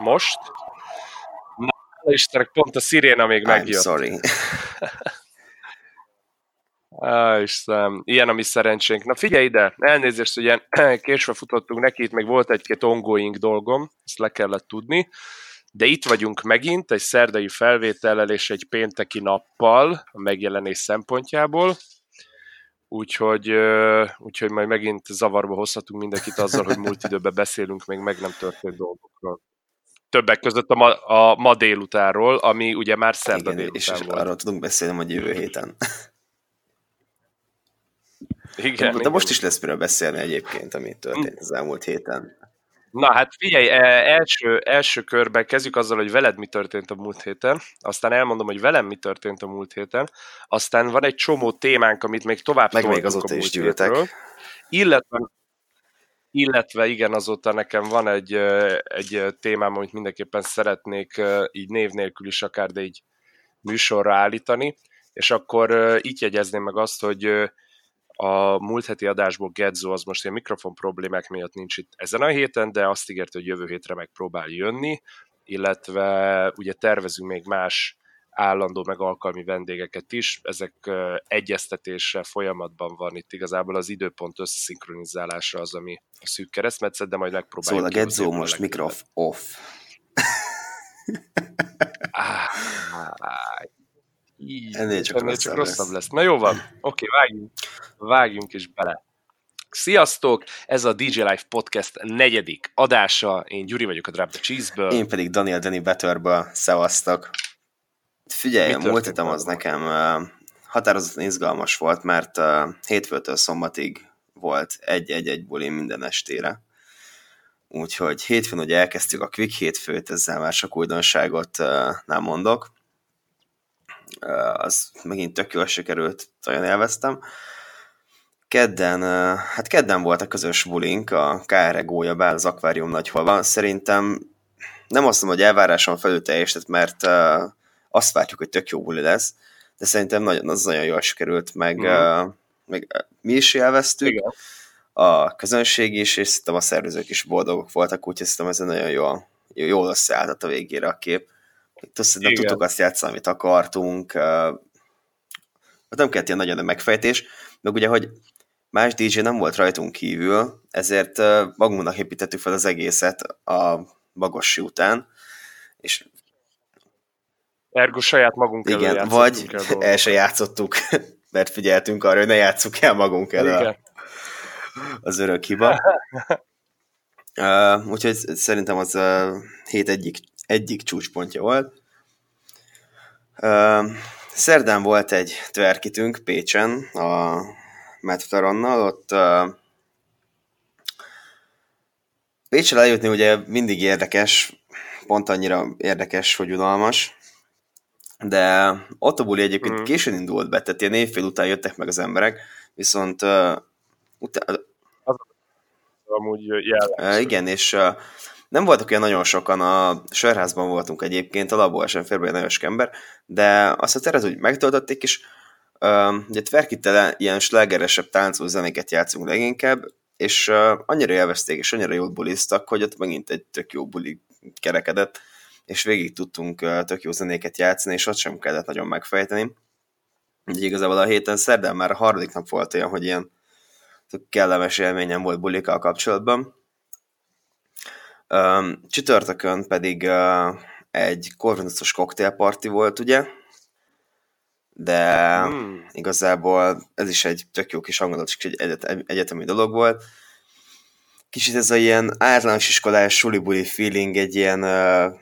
most. Na, Istenek, pont a sziréna még I'm megjött. sorry. Á, Istenem, ilyen a mi szerencsénk. Na figyelj ide, elnézést, hogy ilyen késve futottunk neki, itt még volt egy-két ongoing dolgom, ezt le kellett tudni, de itt vagyunk megint, egy szerdai felvétellel és egy pénteki nappal a megjelenés szempontjából, úgyhogy, úgyhogy majd megint zavarba hozhatunk mindenkit azzal, hogy múlt időben beszélünk még meg nem történt dolgokról. Többek között a ma, a ma délutáról, ami ugye már szerda Igen, és délután volt. arról tudunk beszélni majd jövő héten. Igen, de igen. most is lesz miről beszélni egyébként, ami történt az elmúlt héten. Na hát figyelj, e, első, első körben kezdjük azzal, hogy veled mi történt a múlt héten, aztán elmondom, hogy velem mi történt a múlt héten, aztán van egy csomó témánk, amit még tovább Meg még azóta a is gyűltek. hétről. Illetve, illetve igen, azóta nekem van egy, egy témám, amit mindenképpen szeretnék így név nélkül is akár, de így műsorra állítani, és akkor így jegyezném meg azt, hogy a múlt heti adásból Gedzo az most ilyen mikrofon problémák miatt nincs itt ezen a héten, de azt ígérte, hogy jövő hétre megpróbál jönni, illetve ugye tervezünk még más állandó meg alkalmi vendégeket is, ezek egyeztetése folyamatban van itt igazából az időpont összeszinkronizálása az, ami a szűk keresztmetszet, de majd megpróbáljuk. Szóval a Gedzó most mikrof off. Így, Ennél csak ennél rosszabb csak lesz. rosszabb lesz. Na jó van, oké, vágjunk, vágjunk is bele. Sziasztok! Ez a DJ Life Podcast negyedik adása. Én Gyuri vagyok a Drop the Cheese-ből. Én pedig Daniel Danny Betterből szevasztok. Figyelj, Mi a múlt héten az nekem határozottan izgalmas volt, mert hétfőtől szombatig volt egy-egy-egy bulim minden estére. Úgyhogy hétfőn ugye elkezdtük a Quick hétfőt, ezzel már sok újdonságot nem mondok. Az megint tök jól sikerült, nagyon élveztem. Kedden, hát kedden volt a közös bulink, a KR Gólyabál, az akvárium nagyholban. Szerintem nem azt mondom, hogy elváráson felül teljesített, mert azt várjuk, hogy tök jó buli lesz, de szerintem nagyon, az nagyon jól sikerült, meg, Mhm. uh, meg mi is élveztük, Igen. a közönség is, és szerintem a szervezők is boldogok voltak, úgyhogy szerintem ez nagyon jól, jól összeálltott a végére a kép. Itt Igen. tudtuk azt játszani, amit akartunk, uh, nem kellett ilyen nagyon a megfejtés, meg ugye, hogy más DJ nem volt rajtunk kívül, ezért magunknak építettük fel az egészet a Bagossi után, és Ergo saját magunk elől igen, vagy el el se játszottuk, mert figyeltünk arra, hogy ne játsszuk el magunk elől Igen. az örök hiba. Uh, úgyhogy szerintem az a hét egyik, egyik csúcspontja volt. Uh, szerdán volt egy tverkitünk Pécsen a Metfleronnal, ott uh, Pécsre eljutni ugye mindig érdekes, pont annyira érdekes, hogy unalmas, de ott a buli egyébként Mhm. mm. későn indult be, tehát ilyen évfél után jöttek meg az emberek, viszont uh, utána, Amúgy jellemző. Uh, igen, és uh, nem voltak olyan nagyon sokan, a sörházban voltunk egyébként, a labból sem fér be nagyon sok ember, de azt a teret úgy megtöltötték, és uh, ugye tverkitele ilyen slágeresebb táncú zenéket játszunk leginkább, és uh, annyira élvezték, és annyira jól buliztak, hogy ott megint egy tök jó buli kerekedett, és végig tudtunk tök jó zenéket játszani, és ott sem kellett nagyon megfejteni. Ugye igazából a héten szerdán már a harmadik nap volt olyan, hogy ilyen kellemes élményem volt bulikkal kapcsolatban. Csütörtökön pedig egy korvinuszos koktélparti volt, ugye? De Hmm. igazából ez is egy tök jó kis hangulatos kis egyet, egyetemi dolog volt. Kicsit ez a ilyen általános iskolás sulibuli feeling, egy ilyen uh,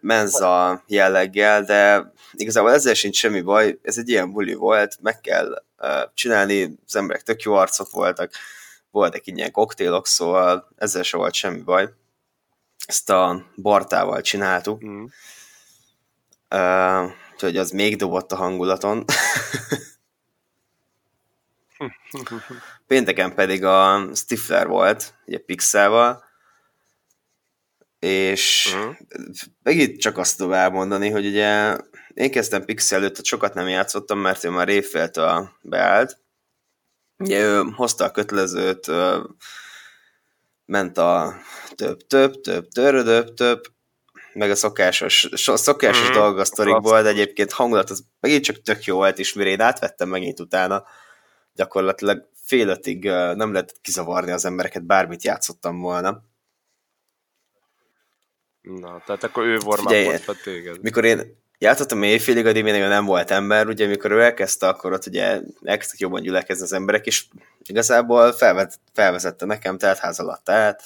menza jelleggel, de igazából ezzel sincs semmi baj, ez egy ilyen buli volt, meg kell uh, csinálni, az emberek tök jó arcok voltak, voltak ilyen koktélok, szóval ezzel se volt semmi baj. Ezt a Bartával csináltuk, Hmm. uh, úgyhogy az még dobott a hangulaton. Pénteken pedig a Stifler volt, ugye Pixelval, és uh-huh. megint csak azt tudom elmondani, hogy ugye én kezdtem Pixel előtt, sokat nem játszottam, mert ő már évféltől beállt. Ugye ő hozta a kötelezőt, ment a több, több, több, törödöbb, több, meg a szokásos, so, szokásos mm-hmm. dolga a sztorikból, de egyébként hangulat az megint csak tök jó volt, és mire én átvettem megint utána, gyakorlatilag fél ötig nem lehetett kizavarni az embereket, bármit játszottam volna. Na, tehát akkor ő volt téged. Mikor én játszottam éjfélig, addig még nem volt ember, ugye amikor ő elkezdte, akkor ott ugye elkezdtek jobban gyülekezni az emberek, és igazából felvet, felvezette nekem, tehát ház alatt, tehát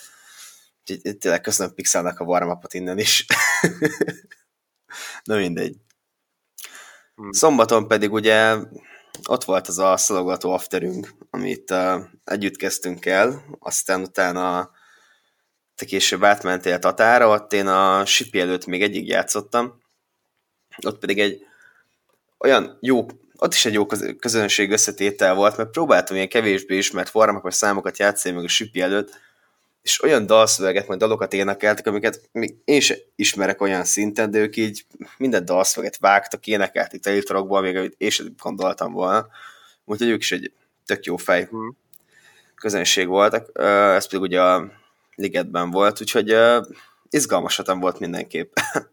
tényleg köszönöm Pixelnek a warmapot innen is. Na mindegy. Hmm. Szombaton pedig ugye ott volt az a szalogató afterünk, amit uh, együtt kezdtünk el, aztán utána te később átmentél Tatára, ott én a Sipi előtt még egyig játszottam, ott pedig egy olyan jó, ott is egy jó közönség összetétel volt, mert próbáltam ilyen kevésbé ismert formákos számokat játszani meg a Sipi előtt, és olyan dalszöveget, majd dalokat énekeltek, amiket még én sem ismerek olyan szinten, de ők így minden dalszöveget vágtak, énekelték telítorokból, még amit én sem gondoltam volna. Úgyhogy ők is egy tök jó fej hmm. közönség voltak. Ez pedig ugye a ligetben volt, úgyhogy izgalmasatam volt mindenképp.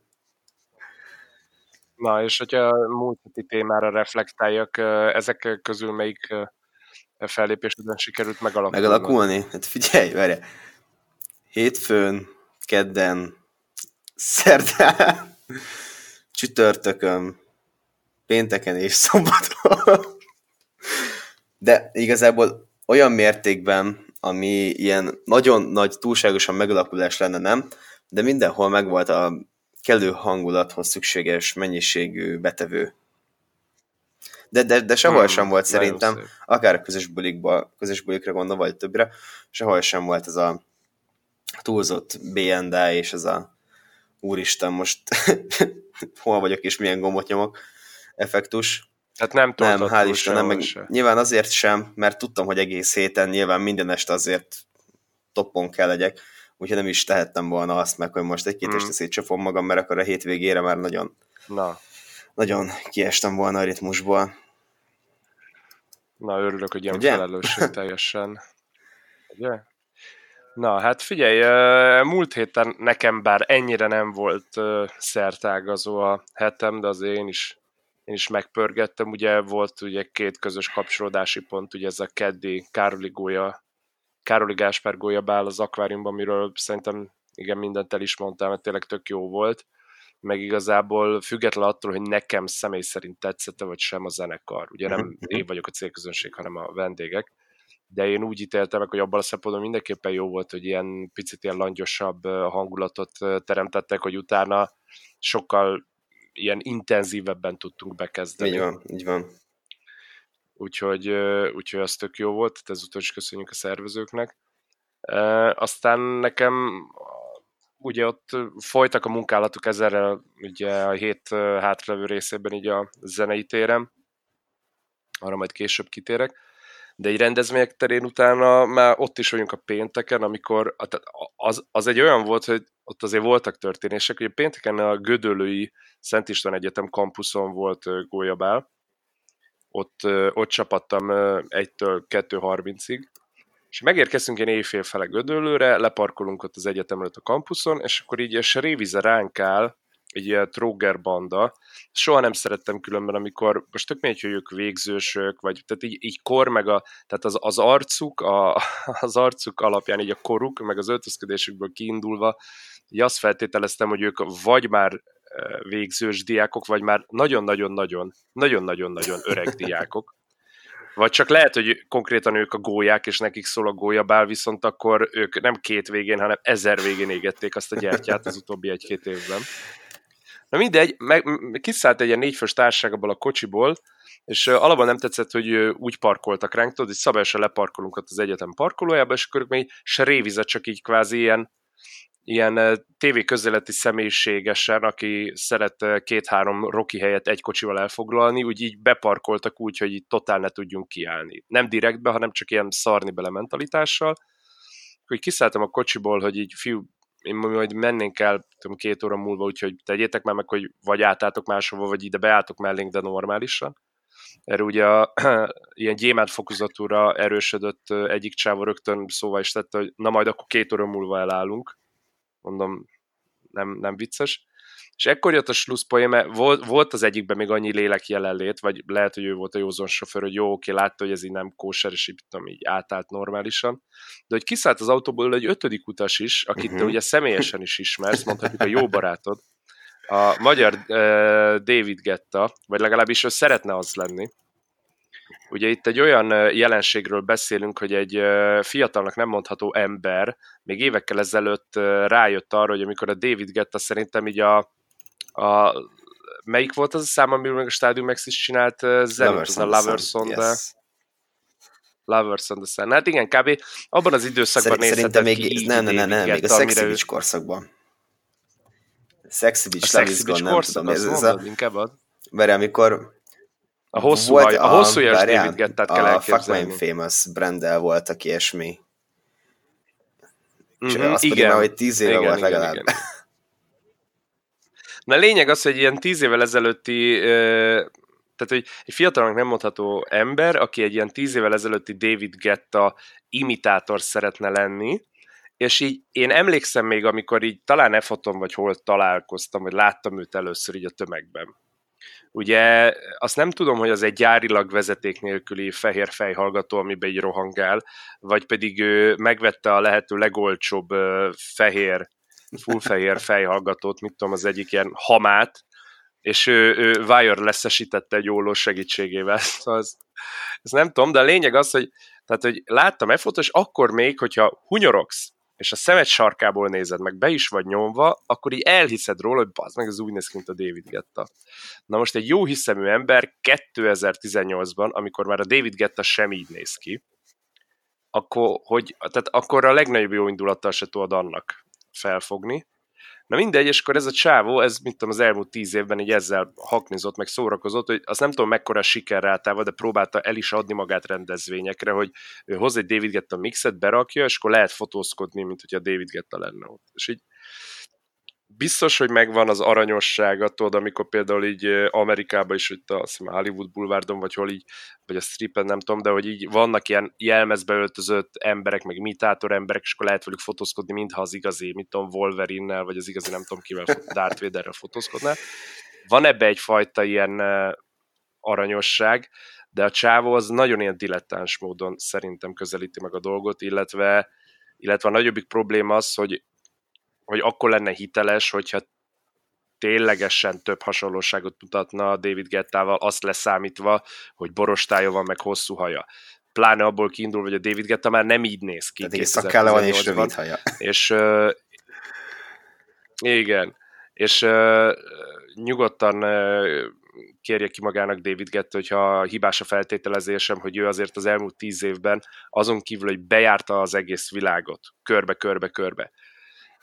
Na, és hogyha a múlt témára reflektáljak, ezek közül melyik fellépés után sikerült megalakulni? Megalakulni? Hát figyelj, várj, hétfőn, kedden, szerdán, csütörtökön, pénteken és szombaton. De igazából olyan mértékben, ami ilyen nagyon nagy, túlságosan megalakulás lenne, nem? De mindenhol megvolt a kellő hangulathoz szükséges mennyiségű betevő. De, de, de sehol hmm, sem volt szerintem, akár a közös, bulikba, közös bulikra gondol, vagy többre, sehol sem volt ez a túlzott BND és ez a úristen, most hol vagyok és milyen gombot nyomok effektus. Hát nem Nem, hál' Isten, nem, meg nyilván azért sem, mert tudtam, hogy egész héten nyilván minden este azért toppon kell legyek, úgyhogy nem is tehettem volna azt meg, hogy most egy-két mm. este szétcsapom magam, mert akkor a hétvégére már nagyon, Na. nagyon kiestem volna a ritmusból. Na, örülök, hogy ilyen felelősség teljesen. Ugye? Na, hát figyelj, múlt héten nekem bár ennyire nem volt szertágazó a hetem, de azért én is, én is megpörgettem. Ugye volt ugye két közös kapcsolódási pont, ugye ez a keddi Károli Gólya, Károli Gáspár Gólya bál az akváriumban, amiről szerintem igen, mindent el is mondtam, mert tényleg tök jó volt. Meg igazából független attól, hogy nekem személy szerint tetszette, vagy sem a zenekar. Ugye nem mhm, mhm. én vagyok a célközönség, hanem a vendégek de én úgy ítéltem meg, hogy abban a szempontból mindenképpen jó volt, hogy ilyen picit ilyen langyosabb hangulatot teremtettek, hogy utána sokkal ilyen intenzívebben tudtunk bekezdeni. Így van, így van. Úgyhogy, úgyhogy az tök jó volt, ezúttal is köszönjük a szervezőknek. Aztán nekem ugye ott folytak a munkálatok ezerrel ugye a hét hátralevő részében így a zenei térem, arra majd később kitérek de egy rendezvények terén utána már ott is vagyunk a pénteken, amikor az, az egy olyan volt, hogy ott azért voltak történések, hogy a pénteken a Gödöllői Szent István Egyetem kampuszon volt gólyabál, ott, ott csapattam 1-től 2.30-ig, és megérkeztünk én éjfél fele Gödöllőre, leparkolunk ott az egyetem előtt a kampuszon, és akkor így a Révize ránk áll, egy ilyen tróger banda. Soha nem szerettem különben, amikor most tök mindegy, hogy ők végzősök, vagy tehát így, így kor, meg a, tehát az, az arcuk, a, az arcuk alapján így a koruk, meg az öltözködésükből kiindulva, így azt feltételeztem, hogy ők vagy már végzős diákok, vagy már nagyon-nagyon-nagyon, nagyon-nagyon-nagyon öreg diákok. Vagy csak lehet, hogy konkrétan ők a gólyák, és nekik szól a gólyabál, viszont akkor ők nem két végén, hanem ezer végén égették azt a gyertyát az utóbbi egy-két évben. Na mindegy, meg, kiszállt egy ilyen négyfős társaságból a kocsiból, és alapban nem tetszett, hogy úgy parkoltak ránk, tudod, hogy szabályosan leparkolunk ott az egyetem parkolójába, és akkor még se révizet, csak így kvázi ilyen, ilyen tévé közeleti személyiségesen, aki szeret két-három roki helyet egy kocsival elfoglalni, úgy így beparkoltak úgy, hogy így totál ne tudjunk kiállni. Nem direktbe, hanem csak ilyen szarni bele mentalitással. Hogy kiszálltam a kocsiból, hogy így fiú, én majd mennénk el tudom, két óra múlva, úgyhogy tegyétek már meg, hogy vagy átálltok máshova, vagy ide beálltok mellénk, de normálisan. Erre ugye a, ilyen gyémánt fokozatúra erősödött egyik csáva rögtön szóval is tette, hogy na majd akkor két óra múlva elállunk. Mondom, nem, nem vicces. És ekkor jött a slusszpoén, mert volt, volt az egyikben még annyi lélek jelenlét, vagy lehet, hogy ő volt a józon sofőr, hogy jó, oké, látta, hogy ez így nem kóser, és így, tudom, így átállt normálisan. De hogy kiszállt az autóból egy ötödik utas is, akit uh-huh. te mhm. ugye személyesen is ismersz, mondhatjuk a jó barátod, a magyar uh, David Getta, vagy legalábbis ő szeretne az lenni. Ugye itt egy olyan jelenségről beszélünk, hogy egy fiatalnak nem mondható ember még évekkel ezelőtt rájött arra, hogy amikor a David Getta szerintem így a, a melyik volt az a szám, amiről meg a Stadium Max is csinált zenét, az a Lovers on the... Yes. Lovers on the Sun. Hát igen, kb. abban az időszakban Szerint, Szerintem még, nem, nem, nem, nem, még a Sexy Beach korszakban. Sexy Beach, a Sexy Beach korszak, nem tudom, ez, ez a... inkább ad. Mert amikor a hosszú, volt haj, a, a hosszú a, David Gettát kell A Fuck My Famous branddel voltak ilyesmi. Mm-hmm, azt igen, pedig már, hogy tíz éve igen, volt igen, legalább. Igen, igen. Na lényeg az, hogy ilyen tíz évvel ezelőtti, tehát hogy egy fiatalnak nem mondható ember, aki egy ilyen tíz évvel ezelőtti David Getta imitátor szeretne lenni, és így én emlékszem még, amikor így talán f vagy hol találkoztam, vagy láttam őt először így a tömegben. Ugye azt nem tudom, hogy az egy gyárilag vezeték nélküli fehér fejhallgató, amiben így rohangál, vagy pedig ő megvette a lehető legolcsóbb fehér, full fehér fejhallgatót, mit tudom, az egyik ilyen hamát, és ő, ő wireless-esítette egy óló segítségével. Szóval az, ez nem tudom, de a lényeg az, hogy, tehát, hogy láttam e és akkor még, hogyha hunyorogsz, és a szemed sarkából nézed, meg be is vagy nyomva, akkor így elhiszed róla, hogy bazd meg, ez úgy néz ki, mint a David Getta. Na most egy jó hiszemű ember 2018-ban, amikor már a David Getta sem így néz ki, akkor, hogy, tehát akkor a legnagyobb jó indulattal se tudod annak felfogni, Na mindegy, és akkor ez a csávó, ez mint tudom, az elmúlt tíz évben így ezzel haknizott, meg szórakozott, hogy azt nem tudom mekkora sikerrátával, de próbálta el is adni magát rendezvényekre, hogy ő hoz egy David Getta mixet, berakja, és akkor lehet fotózkodni, mint hogyha David Getta lenne ott. És így biztos, hogy megvan az aranyossága, tudod, amikor például így Amerikában is, hogy a, Hollywood Boulevardon, vagy hol így, vagy a stripen, nem tudom, de hogy így vannak ilyen jelmezbe öltözött emberek, meg imitátor emberek, és akkor lehet velük fotózkodni, mintha az igazi, mit tudom, Wolverine-nel, vagy az igazi, nem tudom kivel, Darth Vaderrel fotózkodnál. Van ebbe egyfajta ilyen aranyosság, de a csávó az nagyon ilyen dilettáns módon szerintem közelíti meg a dolgot, illetve illetve a nagyobbik probléma az, hogy hogy akkor lenne hiteles, hogyha ténylegesen több hasonlóságot mutatna David Gettával, azt leszámítva, hogy borostája van, meg hosszú haja. Pláne abból kiindul, hogy a David Getta már nem így néz ki. Tehát szakálla van és rövid haja. És uh, igen, és uh, nyugodtan uh, kérje ki magának David Gett, hogyha hibás a feltételezésem, hogy ő azért az elmúlt tíz évben azon kívül, hogy bejárta az egész világot, körbe, körbe, körbe,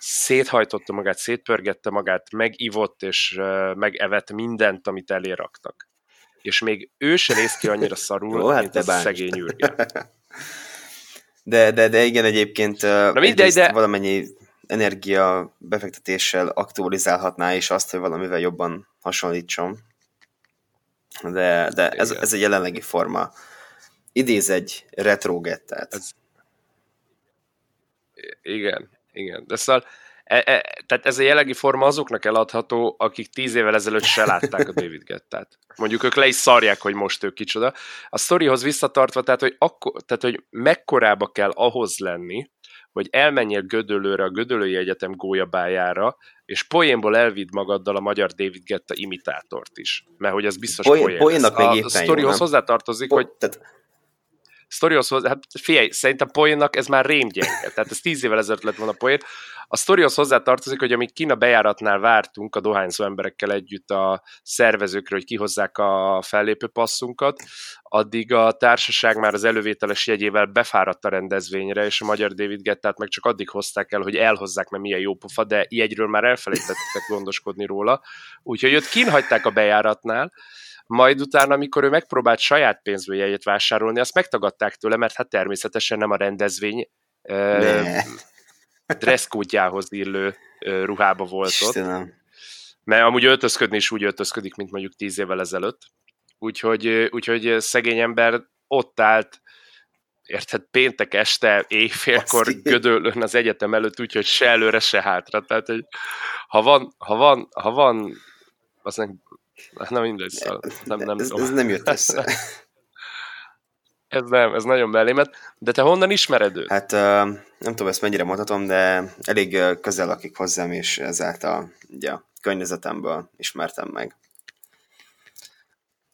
széthajtotta magát, szétpörgette magát, megivott és megevett mindent, amit eléraktak. És még ő se néz ki annyira szarul, Ó, hát mint ez a szegény űrge. De, de, de igen, egyébként Na mindegy, de... valamennyi energia befektetéssel aktualizálhatná is azt, hogy valamivel jobban hasonlítson. De, de ez, ez a jelenlegi forma. Idéz egy retrogettát. Ez... Igen, igen. De szóval, e, e, tehát ez a jelenlegi forma azoknak eladható, akik tíz évvel ezelőtt se látták a David Gettát. Mondjuk ők le is szarják, hogy most ő kicsoda. A sztorihoz visszatartva, tehát hogy, akkor, tehát, hogy mekkorába kell ahhoz lenni, hogy elmenjél Gödöllőre, a Gödöllői Egyetem gólyabájára, és poénból elvidd magaddal a magyar David Getta imitátort is. Mert hogy ez biztos poén, poén még A, a sztorihoz hozzátartozik, po- hogy... Tehát sztorihoz hát figyelj, szerintem poénnak ez már rémgyenge, tehát ez tíz évvel ezelőtt lett volna poén. A sztorihoz hozzá tartozik, hogy amíg Kína bejáratnál vártunk a dohányzó emberekkel együtt a szervezőkről, hogy kihozzák a fellépő passzunkat, addig a társaság már az elővételes jegyével befáradt a rendezvényre, és a magyar David Gettát meg csak addig hozták el, hogy elhozzák, mert milyen jó pofa, de jegyről már elfelejtettek gondoskodni róla. Úgyhogy őt kinhagyták a bejáratnál, majd utána, amikor ő megpróbált saját pénzből jegyet vásárolni, azt megtagadták tőle, mert hát természetesen nem a rendezvény uh, dresszkódjához illő uh, ruhába volt Istenem. ott. Mert amúgy öltözködni is úgy öltözködik, mint mondjuk tíz évvel ezelőtt. Úgyhogy, úgyhogy szegény ember ott állt érted, péntek este, éjfélkor gödöllön az egyetem előtt, úgyhogy se előre, se hátra. Tehát, hogy ha van, ha van, ha van, az nem, nem mindegy, szóval nem, nem ez, ez nem jött össze. ez nem, ez nagyon mellémet. De te honnan ismered őt? Hát nem tudom, ezt mennyire mondhatom, de elég közel lakik hozzám, és ezáltal ugye, a környezetemből ismertem meg.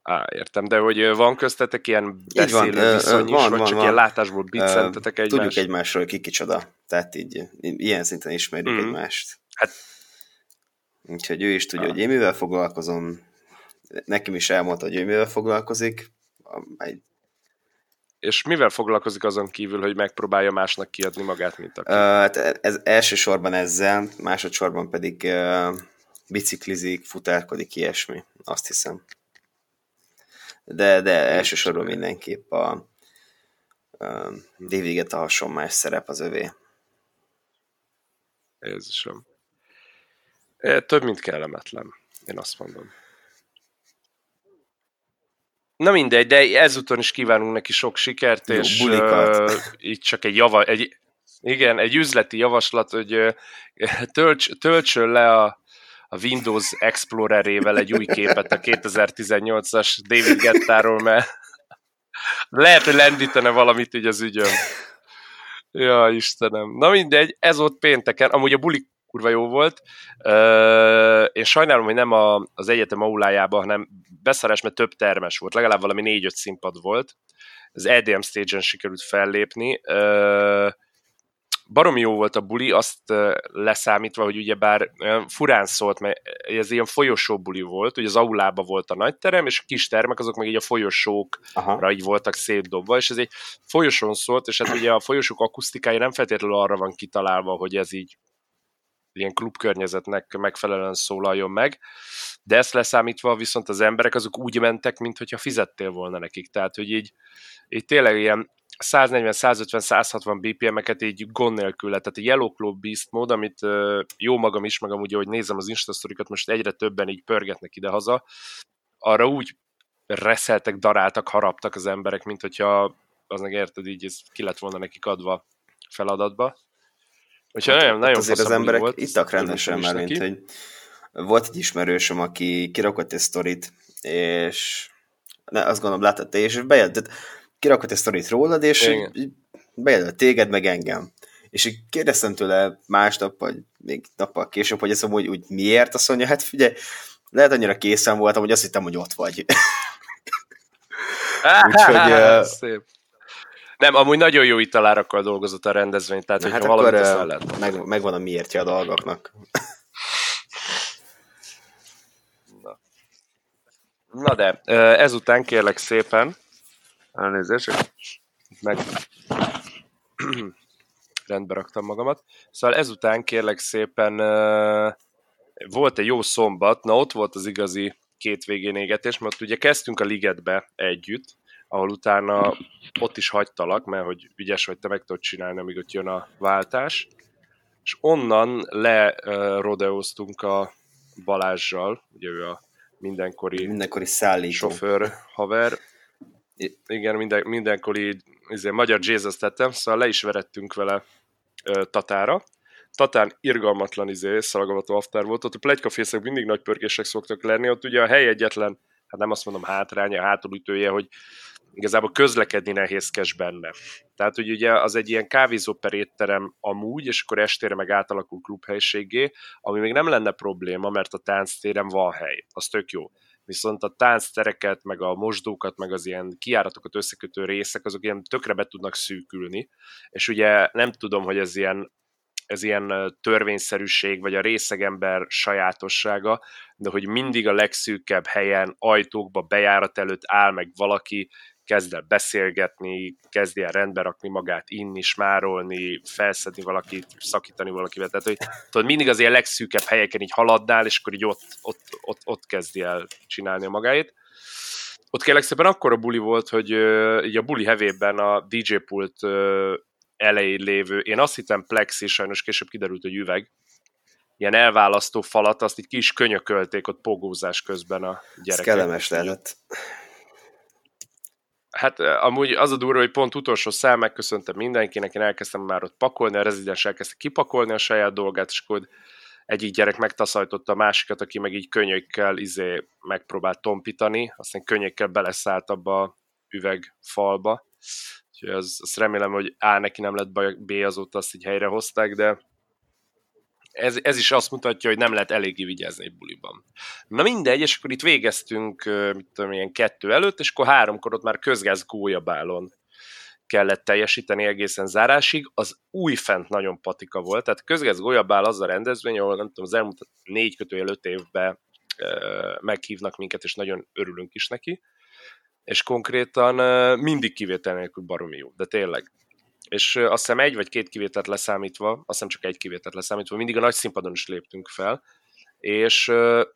Á, értem, de hogy van köztetek ilyen beszélő van, viszony is, van, vagy van, csak van. ilyen látásból biccentetek egymást? Tudjuk egymásról, ki kicsoda. Tehát így ilyen szinten ismerjük mm. egymást. Hát Úgyhogy ő is tudja, ah. hogy én mivel foglalkozom. Nekem is elmondta, hogy ő mivel foglalkozik. Egy... És mivel foglalkozik azon kívül, hogy megpróbálja másnak kiadni magát, mint aki? Uh, hát ez elsősorban ezzel, másodszorban pedig uh, biciklizik, futárkodik, ilyesmi, azt hiszem. De, de elsősorban mindenképp a uh, David a hasonlás szerep az övé. Jézusom. Több, mint kellemetlen, én azt mondom. Na mindegy, de ezúton is kívánunk neki sok sikert, Jó, és uh, itt csak egy java, egy, igen, egy üzleti javaslat, hogy uh, tölts, töltsön le a, a Windows Explorer-ével egy új képet a 2018-as David Gettáról, mert lehet, hogy lendítene valamit így az ügyön. Ja, Istenem. Na mindegy, ez ott pénteken. Amúgy a buli kurva jó volt. Én sajnálom, hogy nem a, az egyetem aulájában, hanem beszarás, mert több termes volt, legalább valami négy-öt színpad volt. Az EDM stage-en sikerült fellépni. Baromi jó volt a buli, azt leszámítva, hogy ugye bár furán szólt, mert ez ilyen folyosó buli volt, ugye az aulába volt a nagy terem, és a kis termek azok meg így a folyosókra Aha. így voltak szétdobva, és ez egy folyosón szólt, és hát ugye a folyosók akusztikája nem feltétlenül arra van kitalálva, hogy ez így ilyen klubkörnyezetnek megfelelően szólaljon meg, de ezt leszámítva viszont az emberek azok úgy mentek, mintha fizettél volna nekik, tehát hogy így, így tényleg ilyen 140, 150, 160 BPM-eket így gond nélkül lett. Tehát a Yellow Club Beast mód, amit jó magam is, meg amúgy, hogy nézem az Instasztorikat, most egyre többen így pörgetnek ide-haza, arra úgy reszeltek, daráltak, haraptak az emberek, mint hogyha az meg érted, így ez ki lett volna nekik adva feladatba. Úgyhogy hát, nagyon, nagyon azért az emberek volt, ittak rendesen már, mint hogy volt egy ismerősöm, aki kirakott egy sztorit, és ne, azt gondolom, láttad te, és bejelentett, kirakott egy sztorit rólad, és bejelölt téged, meg engem. És így kérdeztem tőle másnap, vagy még nappal később, hogy ezt úgy, úgy miért, azt mondja, hát figyelj, lehet annyira készen voltam, hogy azt hittem, hogy ott vagy. Úgyhogy... Szép. Nem, amúgy nagyon jó italárakkal dolgozott a rendezvény, tehát hát valamit akkor, lehet. Meg, megvan a miértje a dolgoknak. Na. Na de, ezután kérlek szépen, elnézést, meg rendbe raktam magamat. Szóval ezután kérlek szépen volt egy jó szombat, na ott volt az igazi két végén égetés, mert ugye kezdtünk a ligetbe együtt, ahol utána ott is hagytalak, mert hogy ügyes vagy, te meg tudod csinálni, amíg ott jön a váltás. És onnan le uh, rodeoztunk a Balázsjal, ugye ő a mindenkori, mindenkori szállító. sofőr haver. Igen, minden, mindenkori izé, magyar Jesus tettem, szóval le is verettünk vele uh, Tatára. Tatán irgalmatlan izé, szalagavató after volt, ott a plegykafészek mindig nagy pörkések szoktak lenni, ott ugye a hely egyetlen, hát nem azt mondom hátránya, hátulütője, hogy igazából közlekedni nehézkes benne. Tehát, hogy ugye az egy ilyen kávézó per étterem amúgy, és akkor estére meg átalakul klubhelységé, ami még nem lenne probléma, mert a tánctéren van hely, az tök jó. Viszont a tánctereket, meg a mosdókat, meg az ilyen kiáratokat összekötő részek, azok ilyen tökre be tudnak szűkülni, és ugye nem tudom, hogy ez ilyen ez ilyen törvényszerűség, vagy a részegember sajátossága, de hogy mindig a legszűkebb helyen, ajtókba, bejárat előtt áll meg valaki, kezd el beszélgetni, kezd el rendbe rakni magát, inni, smárolni, felszedni valakit, szakítani valakivel. Tehát, hogy tudod, mindig az ilyen legszűkebb helyeken így haladnál, és akkor így ott, ott, ott, ott kezdi el csinálni a magáét. Ott kérlek szépen akkor a buli volt, hogy így a buli hevében a DJ pult elején lévő, én azt hittem plexi, sajnos később kiderült, hogy üveg, ilyen elválasztó falat, azt így ki is könyökölték ott pogózás közben a gyerekek. Ez kellemes lehetett. Hát amúgy az a durva, hogy pont utolsó szám megköszöntem mindenkinek, én elkezdtem már ott pakolni, a rezidens elkezdte kipakolni a saját dolgát, és akkor egyik gyerek megtaszajtotta a másikat, aki meg így könyökkel izé megpróbált tompítani, aztán könyökkel beleszállt abba a üvegfalba. Úgyhogy az, azt remélem, hogy A neki nem lett baj, B azóta azt így helyrehozták, de ez, ez is azt mutatja, hogy nem lehet eléggé vigyázni egy buliban. Na mindegy, és akkor itt végeztünk, mit tudom, ilyen kettő előtt, és akkor háromkor ott már közgáz gólyabálon kellett teljesíteni egészen zárásig, az újfent nagyon patika volt, tehát közgáz golyabál az a rendezvény, ahol nem tudom, az elmúlt négy kötőjel öt évben meghívnak minket, és nagyon örülünk is neki, és konkrétan mindig kivétel nélkül baromi jó, de tényleg és azt hiszem egy vagy két kivételt leszámítva, azt hiszem csak egy kivételt leszámítva, mindig a nagy színpadon is léptünk fel, és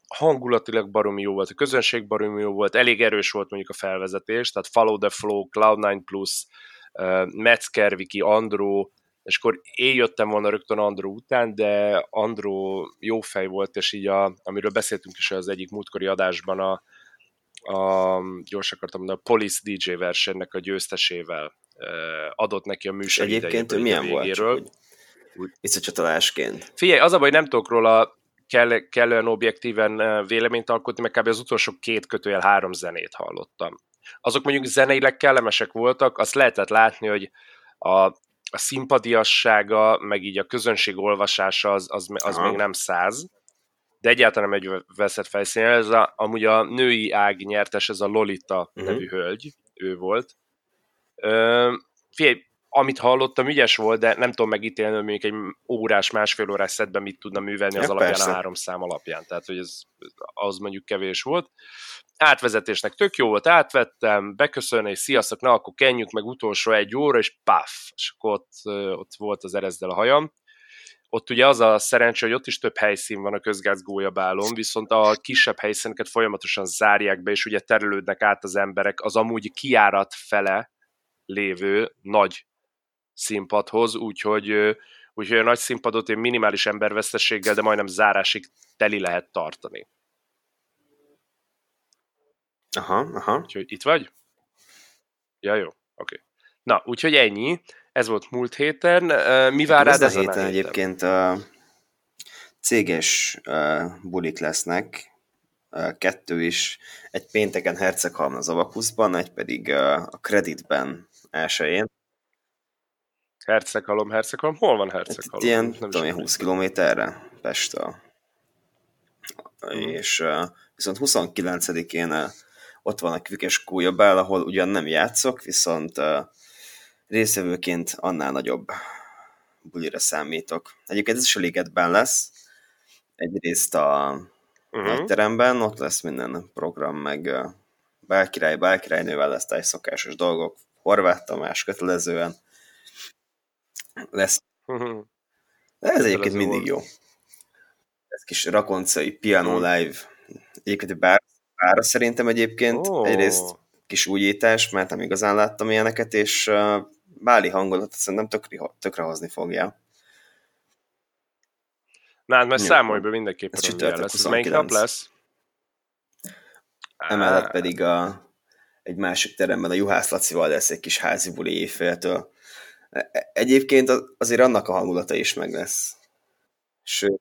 hangulatilag baromi jó volt, a közönség baromi jó volt, elég erős volt mondjuk a felvezetés, tehát Follow the Flow, Cloud9 Plus, Metz Kerviki, Andró, és akkor én jöttem volna rögtön Andró után, de Andró jó fej volt, és így a, amiről beszéltünk is az egyik múltkori adásban, a, a gyors akartam mondani, a Police DJ versenynek a győztesével adott neki a műsor Egyébként ő milyen volt? Csak, Visszacsatolásként. Figyelj, az a baj, nem tudok róla kell, kellően objektíven véleményt alkotni, mert kb. az utolsó két kötőjel három zenét hallottam. Azok mondjuk zeneileg kellemesek voltak, azt lehetett látni, hogy a, a szimpadiassága, meg így a közönség olvasása az, az, az még nem száz, de egyáltalán nem egy veszett felszínen. Ez a, amúgy a női ág nyertes, ez a Lolita uh-huh. nevű hölgy, ő volt, figyelj, amit hallottam, ügyes volt, de nem tudom megítélni, hogy mondjuk egy órás, másfél órás szedben mit tudna művelni az ja, alapján persze. a három szám alapján. Tehát, hogy ez az mondjuk kevés volt. Átvezetésnek tök jó volt, átvettem, beköszönni, sziasztok, na akkor kenjük meg utolsó egy óra, és paf, és akkor ott, ott volt az erezdel a hajam. Ott ugye az a szerencsé, hogy ott is több helyszín van a közgázgólyabálon, viszont a kisebb helyszíneket folyamatosan zárják be, és ugye terülődnek át az emberek az amúgy kiárat fele, lévő nagy színpadhoz, úgyhogy, úgyhogy a nagy színpadot én minimális embervesztességgel, de majdnem zárásig teli lehet tartani. Aha, aha. Úgyhogy itt vagy? Ja, jó, oké. Okay. Na, úgyhogy ennyi. Ez volt múlt héten. Mi vár rád ezen a héten? Egyébként a céges bulik lesznek, kettő is, egy pénteken Herceghalm az Avakuszban, egy pedig a Creditben elsőjén. Herceghalom, Herceghalom? Hol van Herceghalom? Hát ilyen, nem tudom, 20 kilométerre Pesttől. Hmm. És uh, viszont 29-én uh, ott van a Kvikes Kújabál, ahol ugyan nem játszok, viszont uh, annál nagyobb bulira számítok. Egyébként ez is a ligetben lesz. Egyrészt a uh-huh. nagy teremben, ott lesz minden program, meg uh, bálkirály, bálkirálynővel lesz szokásos dolgok, Horváth Tamás kötelezően lesz. De ez egyébként mindig jó. Ez kis rakoncai piano live. Egyébként bár, bár szerintem egyébként oh. egyrészt kis újítás, mert nem igazán láttam ilyeneket, és uh, Báli hangulatot szerintem tökre, tökre hozni fogja. Na, hát mert számolj be mindenképpen, ez hogy lesz. Melyik nap lesz? Emellett pedig a egy másik teremben a Juhász Lacival lesz egy kis házi buli évféltől. E, e, egyébként azért annak a hangulata is meg lesz. Sőt.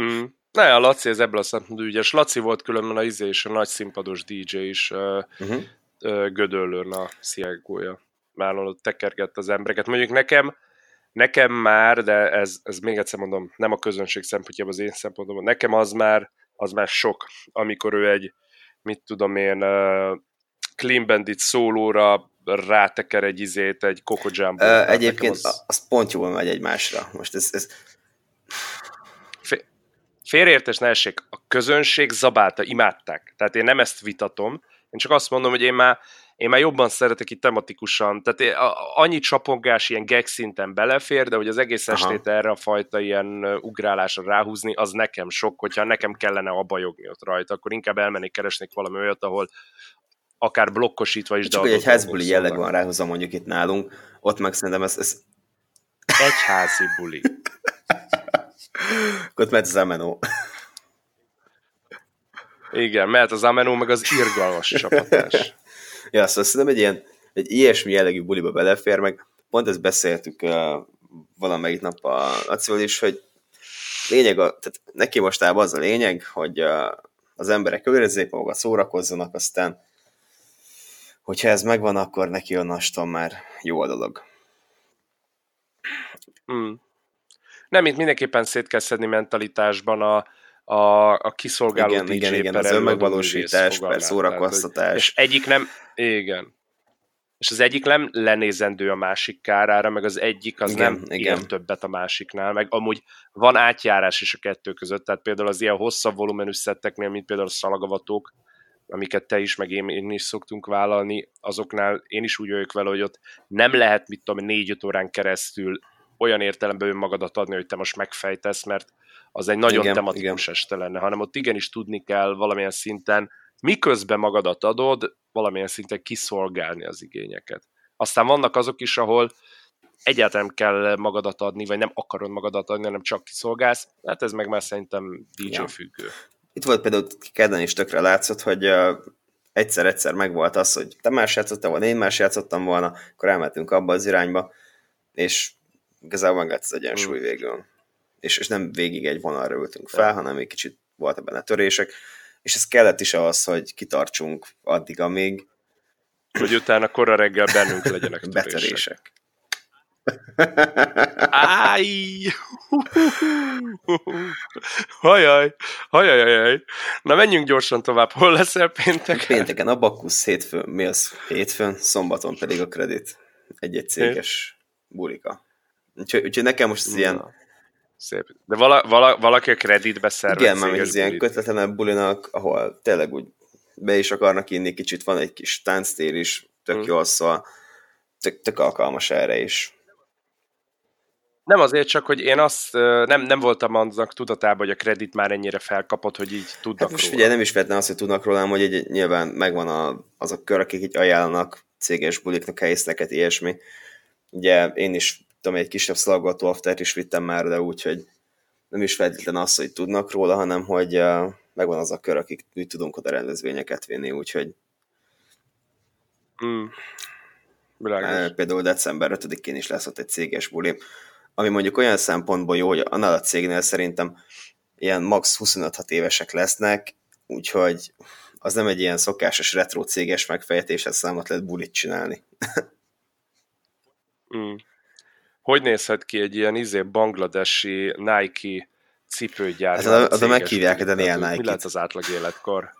Mm. Ne, a Laci ez ebből a szempontból ügyes. Laci volt különben a izé és a nagy színpados DJ is uh, uh-huh. uh, Gödöllőn a Sziegója. Már ott tekergett az embereket. Mondjuk nekem, nekem már, de ez, ez még egyszer mondom, nem a közönség szempontjából, az én szempontomban, nekem az már, az már sok, amikor ő egy, mit tudom én, Clean Bandit szólóra ráteker egy izét, egy Coco Jumbo. Uh, egyébként az... az pont jól megy egymásra. Most ez... ez... Félreértés ne essék, a közönség zabálta, imádták. Tehát én nem ezt vitatom, én csak azt mondom, hogy én már, én már jobban szeretek itt tematikusan, tehát én, a, annyi csapongás ilyen gag szinten belefér, de hogy az egész Aha. estét erre a fajta ilyen ugrálásra ráhúzni, az nekem sok, hogyha nekem kellene abajogni ott rajta, akkor inkább elmennék keresnék valami olyat, ahol, akár blokkosítva is. Csak hogy egy házbuli jelleg van ráhozva mondjuk itt nálunk, ott meg szerintem ez... ez... Egy házi buli. ott mehet az Amenó. Igen, mehet az Amenó, meg az irgalmas csapatás. ja, szóval szerintem egy ilyen, egy ilyesmi jellegű buliba belefér, meg pont ezt beszéltük uh, valamelyik nap a Lacival is, hogy lényeg, a, tehát neki mostában az a lényeg, hogy uh, az emberek őrezzék magukat, szórakozzanak, aztán hogyha ez megvan, akkor neki onnastan már jó a dolog. Hmm. Nem, itt mindenképpen szét kell szedni mentalitásban a, a, a kiszolgáló igen, DJ igen, igen, az önmegvalósítás, per szórakoztatás. És egyik nem, igen. És az egyik nem lenézendő a másik kárára, meg az egyik az igen, nem igen. ér többet a másiknál, meg amúgy van átjárás is a kettő között, tehát például az ilyen hosszabb volumenű szetteknél, mint például a szalagavatók, amiket te is, meg én, én is szoktunk vállalni, azoknál én is úgy vagyok vele, hogy ott nem lehet, mit tudom, négy-öt órán keresztül olyan értelemben önmagadat adni, hogy te most megfejtesz, mert az egy nagyon igen, tematikus igen. este lenne, hanem ott igenis tudni kell valamilyen szinten, miközben magadat adod, valamilyen szinten kiszolgálni az igényeket. Aztán vannak azok is, ahol egyáltalán kell magadat adni, vagy nem akarod magadat adni, hanem csak kiszolgálsz. Hát ez meg már szerintem DJ ja. függő. Itt volt például kedden is tökre látszott, hogy egyszer-egyszer megvolt az, hogy te más játszottál volna, én más játszottam volna, akkor elmentünk abba az irányba, és igazából meg az egyensúly mm. végül. És, és nem végig egy vonalra ültünk fel, hanem egy kicsit voltak benne törések, és ez kellett is ahhoz, hogy kitartsunk addig, amíg hogy utána korra reggel bennünk legyenek törések. Betörések. Áj! Hajaj! Hajaj, hajaj! Na menjünk gyorsan tovább. Hol leszel pénteken? Pénteken a Bakkusz hétfőn. Mi az? Hétfőn, szombaton pedig a kredit. Egy-egy céges bulika. Úgyhogy, úgyhogy nekem most ez Na. ilyen... Szép. De vala, vala, valaki a kreditbe szervez Igen, mert ez ilyen kötetlenebb bulinak, ahol tényleg úgy be is akarnak inni, kicsit van egy kis tánctér is, tök hmm. jó, szóval tök, tök alkalmas erre is. Nem azért csak, hogy én azt nem, nem voltam annak tudatában, hogy a kredit már ennyire felkapott, hogy így tudnak hát most róla. figyelj, nem is feltétlenül azt, hogy tudnak róla, hogy egy, nyilván megvan a, az a kör, akik így ajánlanak céges buliknak helyszíneket, ilyesmi. Ugye én is tudom, egy kisebb szalagató aftert is vittem már, de úgy, hogy nem is feltétlenül az, hogy tudnak róla, hanem hogy uh, megvan az a kör, akik úgy tudunk oda rendezvényeket vinni, úgyhogy mm. Például december 5-én is lesz ott egy céges buli, ami mondjuk olyan szempontból jó, hogy annál a cégnél szerintem ilyen max 25 évesek lesznek, úgyhogy az nem egy ilyen szokásos retro céges megfejtés, ezt számot lehet bulit csinálni. mm. Hogy nézhet ki egy ilyen izé bangladesi Nike cipőgyár? Hát az a meghívják a Daniel Nike-t. Mi lehet az átlag életkor?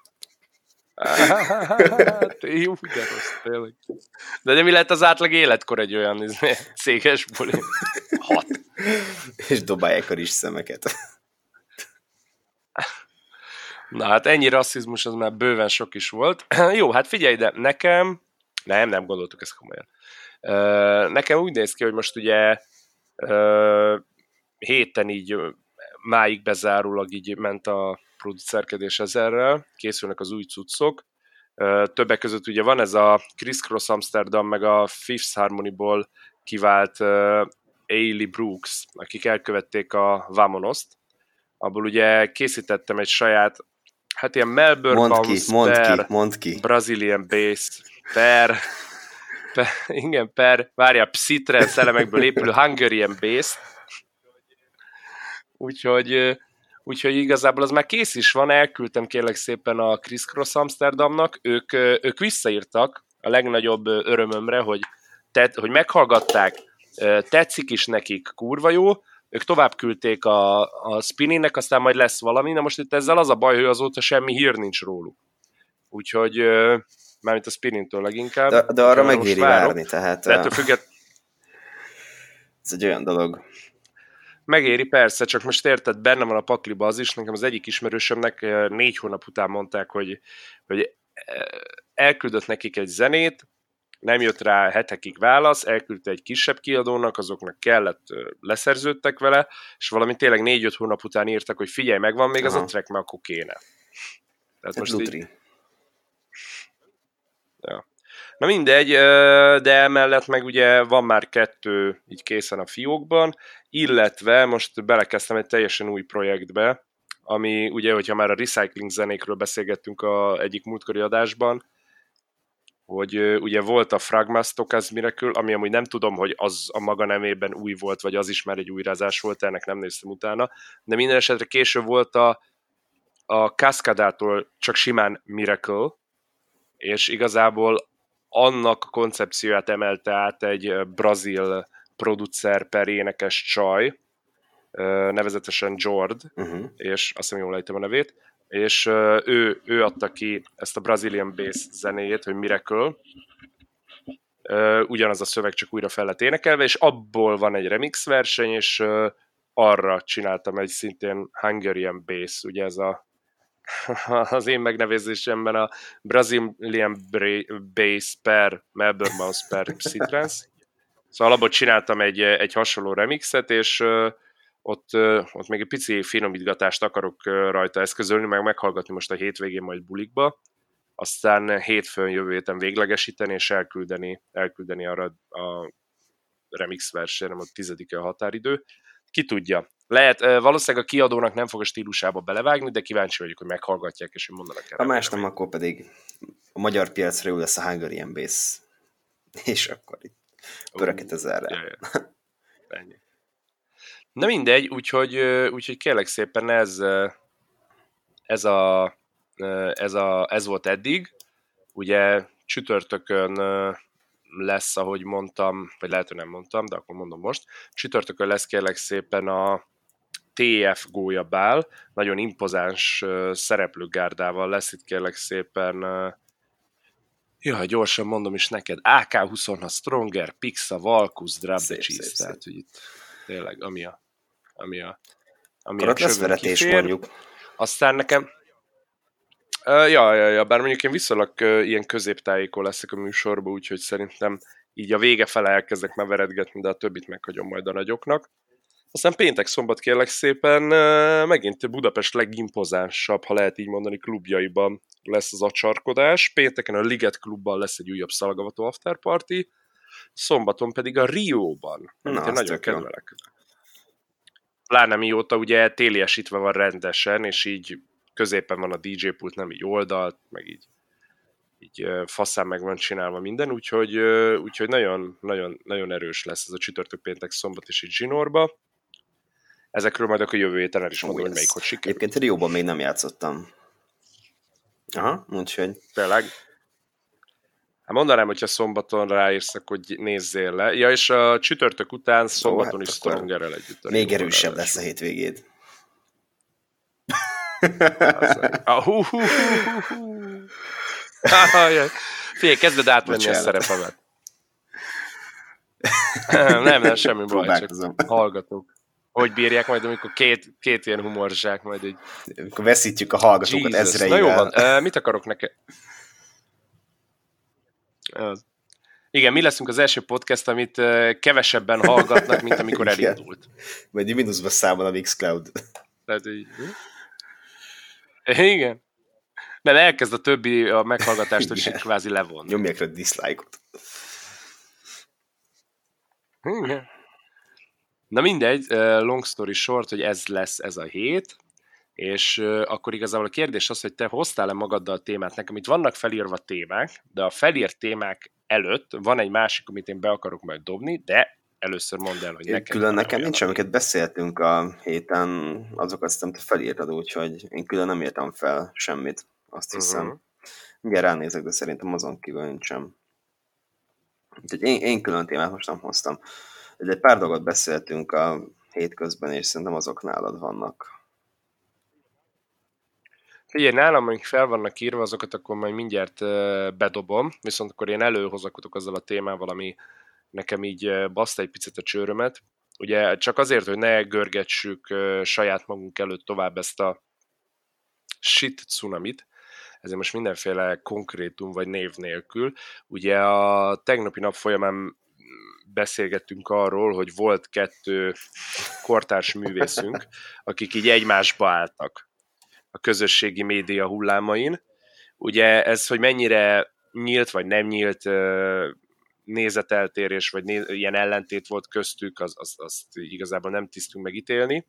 Hát, jó, de rossz, tényleg. De, de mi lehet az átlag életkor egy olyan izé, céges buli? Hat. És dobálják a rizs szemeket. Na hát ennyi rasszizmus az már bőven sok is volt. Jó, hát figyelj ide, nekem, nem, nem gondoltuk ezt komolyan. Nekem úgy néz ki, hogy most ugye héten így máig bezárólag így ment a producerkedés ezerrel, készülnek az új cuccok. Többek között ugye van ez a Chris Cross Amsterdam, meg a Fifth Harmony-ból kivált Ailey Brooks, akik elkövették a Vamonost. Abból ugye készítettem egy saját, hát ilyen Melbourne mond Bounce ki, mond per ki, mond ki. Brazilian Bass per, per igen, per, várjál, Psytrance szellemekből épülő Hungarian Bass. Úgyhogy úgyhogy igazából az már kész is van, elküldtem kérlek szépen a Chris Cross Amsterdamnak, ők, ők visszaírtak a legnagyobb örömömre, hogy, te, hogy meghallgatták, tetszik is nekik, kurva jó, ők tovább küldték a, a spinninnek, aztán majd lesz valami, na most itt ezzel az a baj, hogy azóta semmi hír nincs róluk. Úgyhogy, mármint a spinnintől leginkább. De, de arra megéri várni, tehát... De ettől függet... Ez egy olyan dolog, Megéri, persze, csak most érted, benne van a pakliba az is, nekem az egyik ismerősömnek négy hónap után mondták, hogy, hogy elküldött nekik egy zenét, nem jött rá hetekig válasz, elküldte egy kisebb kiadónak, azoknak kellett, leszerződtek vele, és valami tényleg négy-öt hónap után írtak, hogy figyelj, megvan még Aha. az a track, mert akkor kéne. Tehát most így... Ja. Na mindegy, de emellett meg ugye van már kettő így készen a fiókban, illetve most belekezdtem egy teljesen új projektbe, ami ugye, hogyha már a recycling zenékről beszélgettünk a egyik múltkori adásban, hogy ugye volt a Fragmastokas Miracle, ami amúgy nem tudom, hogy az a maga nemében új volt, vagy az is már egy újrázás volt, ennek nem néztem utána, de minden esetre később volt a, a Cascadától csak simán Miracle, és igazából annak a koncepcióját emelte át egy brazil producer per énekes csaj, nevezetesen Jord, uh-huh. és azt hiszem jól lejtem a nevét, és ő, ő adta ki ezt a Brazilian Bass zenéjét, hogy Miracle, ugyanaz a szöveg csak újra fel lett énekelve, és abból van egy remix verseny, és arra csináltam egy szintén Hungarian Bass, ugye ez a az én megnevezésemben a Brazilian Bass per Melbourne Mouse per Citrans. Szóval abból csináltam egy, egy hasonló remixet, és ott, ott még egy pici finomítgatást akarok rajta eszközölni, meg meghallgatni most a hétvégén majd bulikba, aztán hétfőn jövő héten véglegesíteni, és elküldeni, elküldeni arra a remix versenyre, a tizedike a határidő. Ki tudja. Lehet, valószínűleg a kiadónak nem fog a stílusába belevágni, de kíváncsi vagyok, hogy meghallgatják, és hogy mondanak el. Ha más nem, akkor pedig a magyar piacra jó lesz a Hungarian Bass, és akkor itt pöröket ezerre. Ja. Ennyi. Na mindegy, úgyhogy, úgyhogy kérlek szépen ez, ez, a, ez, a, ez volt eddig. Ugye csütörtökön lesz, ahogy mondtam, vagy lehet, hogy nem mondtam, de akkor mondom most. Csütörtökön lesz kérlek szépen a TF gólyabál, nagyon impozáns szereplőgárdával lesz itt kérlek szépen Ja, gyorsan mondom is neked, AK-26 Stronger, Pixa, Valkus, Drop the Cheese, tehát hogy itt tényleg, ami a ami a, ami Akkor a kifér. mondjuk. Aztán nekem, ja, ja, ja, bár mondjuk én viszonylag ilyen középtájékon leszek a műsorban, úgyhogy szerintem így a vége fele elkezdek már veredgetni, de a többit meghagyom majd a nagyoknak. Aztán péntek szombat kérlek szépen megint Budapest legimpozánsabb, ha lehet így mondani, klubjaiban lesz az acsarkodás. Pénteken a Liget klubban lesz egy újabb szalgavató afterparty, szombaton pedig a Rióban, amit én nagyon kedvelek. Jó pláne mióta ugye téliesítve van rendesen, és így középen van a DJ pult, nem így oldalt, meg így, így faszán meg van csinálva minden, úgyhogy, úgyhogy nagyon, nagyon, nagyon erős lesz ez a csütörtök péntek szombat is itt zsinórba. Ezekről majd akkor jövő héten el is mondom, hogy melyik hogy sikerül. Egyébként Rióban még nem játszottam. Aha, úgyhogy... Tényleg? Hát mondanám, hogyha szombaton ráírsz, hogy nézzél le. Ja, és a csütörtök után szombaton Ó, hát is Strongerrel együtt. Még erősebb lesz a hétvégéd. Figyelj, kezded átvenni Bocsánat. a szerepemet. nem, nem, semmi baj, csak hallgatók. Hogy bírják majd, amikor két, két ilyen humorzsák majd egy... Amikor veszítjük a hallgatókat ezreivel. Na jó van, uh, mit akarok neked? Az. Igen, mi leszünk az első podcast, amit kevesebben hallgatnak, mint amikor elindult. Majd mínuszba számol a Mixcloud. Tehát így... Igen. Mert elkezd a többi a meghallgatást, hogy kvázi levon. Nyomják a dislike-ot. Igen. Na mindegy, long story short, hogy ez lesz ez a hét, és akkor igazából a kérdés az, hogy te hoztál-e magaddal a témát. Nekem itt vannak felírva témák, de a felírt témák előtt van egy másik, amit én be akarok majd dobni, de először mondd el, hogy nekem... Külön nekem nincs, amiket beszéltünk a héten, azokat aztán te felírtad, úgyhogy én külön nem írtam fel semmit, azt hiszem. Uh-huh. Ugye ránézek, de szerintem azon kívül nincsen. Úgyhogy én, én külön témát most nem hoztam. De egy pár dolgot beszéltünk a hétközben, és szerintem azok nálad vannak. Figyelj, nálam, amik fel vannak írva, azokat akkor majd mindjárt bedobom, viszont akkor én előhozakodok azzal a témával, ami nekem így baszta egy picit a csőrömet. Ugye csak azért, hogy ne görgetsük saját magunk előtt tovább ezt a shit tsunamit, ezért most mindenféle konkrétum vagy név nélkül. Ugye a tegnapi nap folyamán beszélgettünk arról, hogy volt kettő kortárs művészünk, akik így egymásba álltak a közösségi média hullámain. Ugye ez, hogy mennyire nyílt vagy nem nyílt nézeteltérés, vagy néz, ilyen ellentét volt köztük, az, az, azt igazából nem tisztünk megítélni,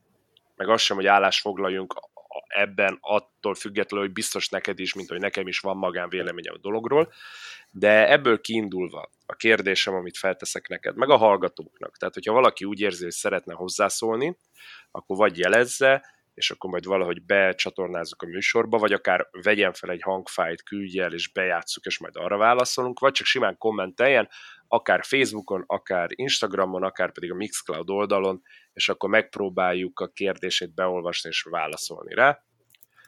meg az sem, hogy állás foglaljunk ebben attól függetlenül, hogy biztos neked is, mint hogy nekem is van magánvéleményem a dologról, de ebből kiindulva a kérdésem, amit felteszek neked, meg a hallgatóknak, tehát hogyha valaki úgy érzi, hogy szeretne hozzászólni, akkor vagy jelezze, és akkor majd valahogy becsatornázzuk a műsorba, vagy akár vegyen fel egy hangfájt, küldje el, és bejátsszuk, és majd arra válaszolunk, vagy csak simán kommenteljen, akár Facebookon, akár Instagramon, akár pedig a Mixcloud oldalon, és akkor megpróbáljuk a kérdését beolvasni és válaszolni rá.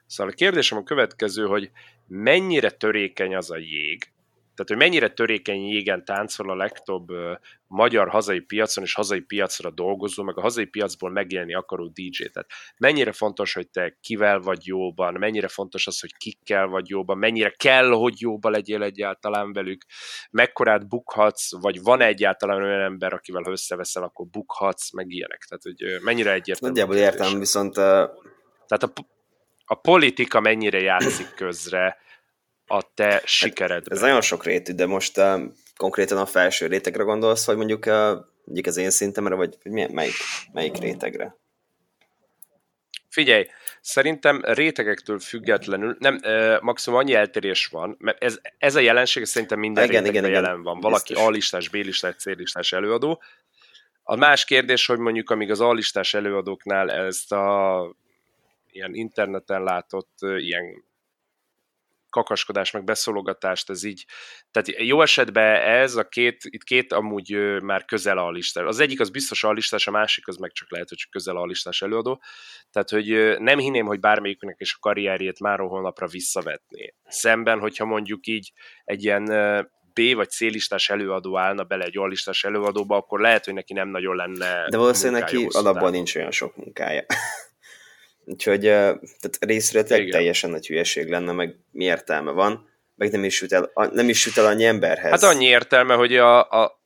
Szóval a kérdésem a következő, hogy mennyire törékeny az a jég, tehát, hogy mennyire törékeny jégen táncol a legtöbb uh, magyar hazai piacon és hazai piacra dolgozó, meg a hazai piacból megélni akaró DJ. Tehát mennyire fontos, hogy te kivel vagy jóban, mennyire fontos az, hogy kikkel vagy jóban, mennyire kell, hogy jóba legyél egyáltalán velük, mekkorát bukhatsz, vagy van egyáltalán olyan ember, akivel ha összeveszel, akkor bukhatsz, meg ilyenek. Tehát, hogy mennyire egyértelmű. Nagyjából értem, viszont... Uh... Tehát a, a politika mennyire játszik közre, a te sikeredben. Ez nagyon sok rétű, de most uh, konkrétan a felső rétegre gondolsz, vagy mondjuk, uh, mondjuk az én szintemre, vagy milyen, melyik, melyik rétegre? Figyelj, szerintem rétegektől függetlenül, nem, uh, maximum annyi eltérés van, mert ez, ez a jelenség szerintem minden igen, igen, igen, jelen van. Valaki A-listás, B-listás, C-listás előadó. A más kérdés, hogy mondjuk amíg az A-listás előadóknál ezt a ilyen interneten látott ilyen kakaskodás, meg beszólogatást, ez így, tehát jó esetben ez a két, itt két amúgy már közel a listás. Az egyik az biztos a listás, a másik az meg csak lehet, hogy csak közel a listás előadó. Tehát, hogy nem hinném, hogy bármelyiknek is a karrierjét már holnapra visszavetné. Szemben, hogyha mondjuk így egy ilyen B vagy C listás előadó állna bele egy A-listás előadóba, akkor lehet, hogy neki nem nagyon lenne De valószínűleg neki alapban nincs olyan sok munkája. Úgyhogy tehát részről teljesen nagy hülyeség lenne, meg mi értelme van, meg nem is jut el, nem is jut el annyi emberhez. Hát annyi értelme, hogy a, a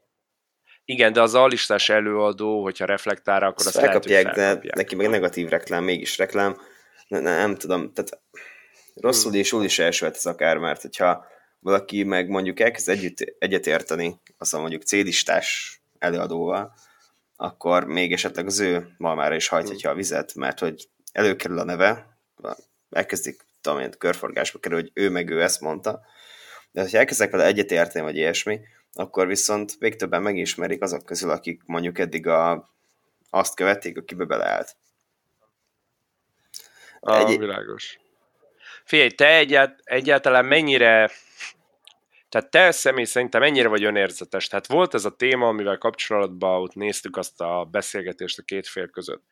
igen, de az alistás előadó, hogyha reflektál, akkor azt, felkapják, lehet, felkapják. de neki meg negatív reklám, mégis reklám. Ne, ne, nem tudom, tehát rosszul hmm. és úgy is elsőhet ez akár, mert hogyha valaki meg mondjuk elkezd együtt, egyetérteni, azt mondjuk célistás előadóval, akkor még esetleg az ő malmára is hajthatja a vizet, mert hogy előkerül a neve, elkezdik, tudom én, körforgásba kerül, hogy ő meg ő ezt mondta, de ha elkezdek vele egyetérteni, vagy ilyesmi, akkor viszont még többen megismerik azok közül, akik mondjuk eddig a, azt követték, akibe beleállt. Ah, Egy... világos. Figyelj, te egyált, egyáltalán mennyire tehát te személy szerintem mennyire vagy önérzetes? Tehát volt ez a téma, amivel kapcsolatban ott néztük azt a beszélgetést a két fél között.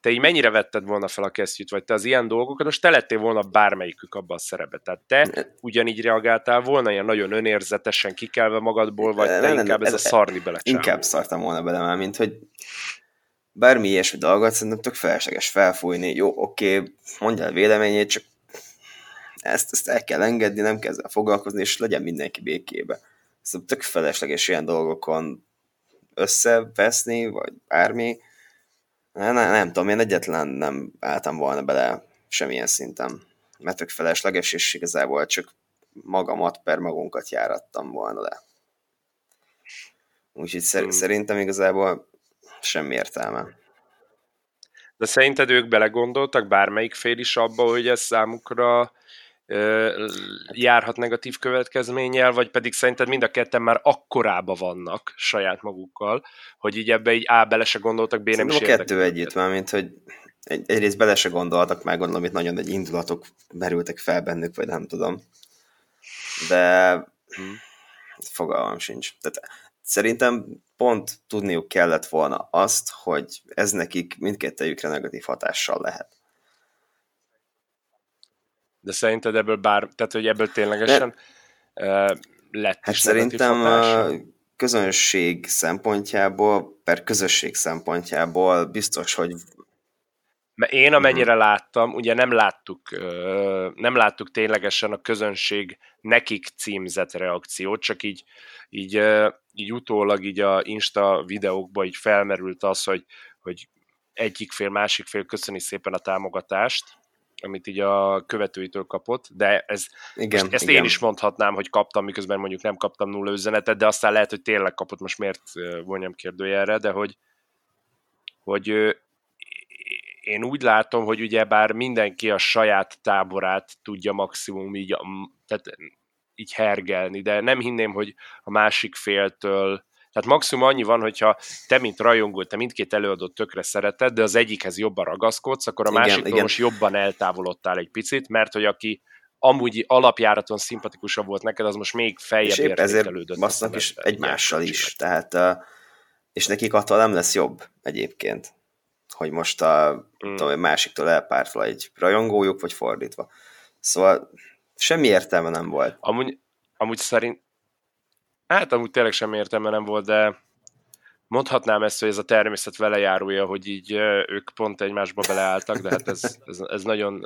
Te így mennyire vetted volna fel a kesztyűt, vagy te az ilyen dolgokat, most te lettél volna bármelyikük abban a szerepbe. Tehát te ugyanígy reagáltál volna, ilyen nagyon önérzetesen kikelve magadból, vagy te nem, inkább ez, ez a szarni bele Inkább szartam volna bele már, mint hogy bármi ilyesmi dolgot szerintem tök felesleges felfújni. Jó, oké, mondja a véleményét, csak ezt, ezt el kell engedni, nem kell ezzel foglalkozni, és legyen mindenki békébe. Szóval tök felesleges ilyen dolgokon összeveszni, vagy bármi. Nem, nem, nem tudom, én egyetlen nem álltam volna bele semmilyen szinten. Mert tök felesleges, és igazából csak magamat per magunkat járattam volna le. Úgyhogy szer- hmm. szerintem igazából semmi értelme. De szerinted ők belegondoltak bármelyik fél is abba, hogy ez számukra járhat negatív következménnyel, vagy pedig szerinted mind a ketten már akkorába vannak saját magukkal, hogy így ebbe így A bele se gondoltak, B nem is A kettő együtt van, mint hogy egy, egyrészt bele se gondoltak, már gondolom, itt nagyon nagy indulatok merültek fel bennük, vagy nem tudom. De hmm. fogalmam sincs. Tehát szerintem pont tudniuk kellett volna azt, hogy ez nekik mindkettőjükre negatív hatással lehet. De szerinted ebből bár, tehát hogy ebből ténylegesen De, lett hát is szerintem a közönség szempontjából, per közösség szempontjából biztos, hogy én amennyire uh-huh. láttam, ugye nem láttuk, nem láttuk ténylegesen a közönség nekik címzett reakciót, csak így, így, így utólag így a Insta videókban így felmerült az, hogy, hogy egyik fél, másik fél köszöni szépen a támogatást, amit így a követőitől kapott, de ez, igen, most ezt igen. én is mondhatnám, hogy kaptam, miközben mondjuk nem kaptam nulla üzenetet, de aztán lehet, hogy tényleg kapott, most miért vonjam kérdőjelre, de hogy, hogy én úgy látom, hogy ugye bár mindenki a saját táborát tudja maximum így, tehát így hergelni, de nem hinném, hogy a másik féltől tehát maximum annyi van, hogyha te, mint rajongó, te mindkét előadót tökre szereted, de az egyikhez jobban ragaszkodsz, akkor a másiktól most jobban eltávolodtál egy picit, mert hogy aki amúgy alapjáraton szimpatikusabb volt neked, az most még feljebb és ezért bassznak is egymással is, tehát és nekik attól nem lesz jobb egyébként, hogy most a, hmm. tudom, másiktól elpártol egy rajongójuk, vagy fordítva. Szóval semmi értelme nem volt. Amúgy, amúgy szerint, hát amúgy tényleg semmi értelme nem volt, de mondhatnám ezt, hogy ez a természet vele járója, hogy így ők pont egymásba beleálltak, de hát ez, ez, ez nagyon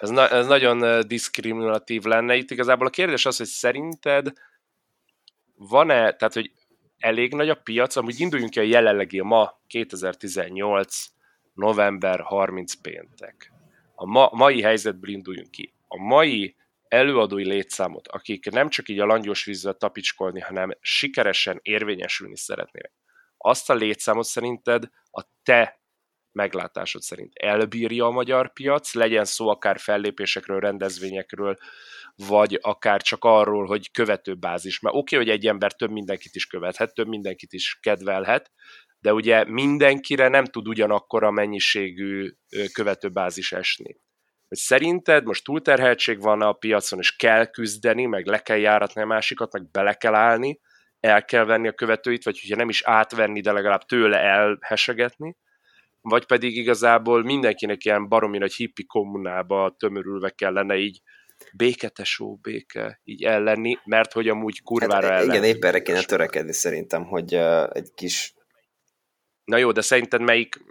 ez, na, ez nagyon diszkriminatív lenne. Itt igazából a kérdés az, hogy szerinted van-e, tehát hogy elég nagy a piac, amúgy induljunk ki a jelenlegi, a ma 2018 november 30 péntek. A ma, mai helyzetből induljunk ki. A mai előadói létszámot, akik nem csak így a langyos vízzel tapicskolni, hanem sikeresen érvényesülni szeretnének, azt a létszámot szerinted a te meglátásod szerint elbírja a magyar piac, legyen szó akár fellépésekről, rendezvényekről, vagy akár csak arról, hogy követőbázis. Mert oké, okay, hogy egy ember több mindenkit is követhet, több mindenkit is kedvelhet, de ugye mindenkire nem tud ugyanakkor a mennyiségű követőbázis esni. Hogy szerinted most túlterheltség van a piacon, és kell küzdeni, meg le kell járatni a másikat, meg bele kell állni, el kell venni a követőit, vagy hogyha nem is átvenni, de legalább tőle elhesegetni, vagy pedig igazából mindenkinek ilyen baromi nagy hippi kommunába tömörülve kellene így béketesó, béke így ellenni, mert hogy amúgy kurvára hát, ellen. Igen, épp erre kéne törekedni szerintem, hogy uh, egy kis... Na jó, de szerinted melyik,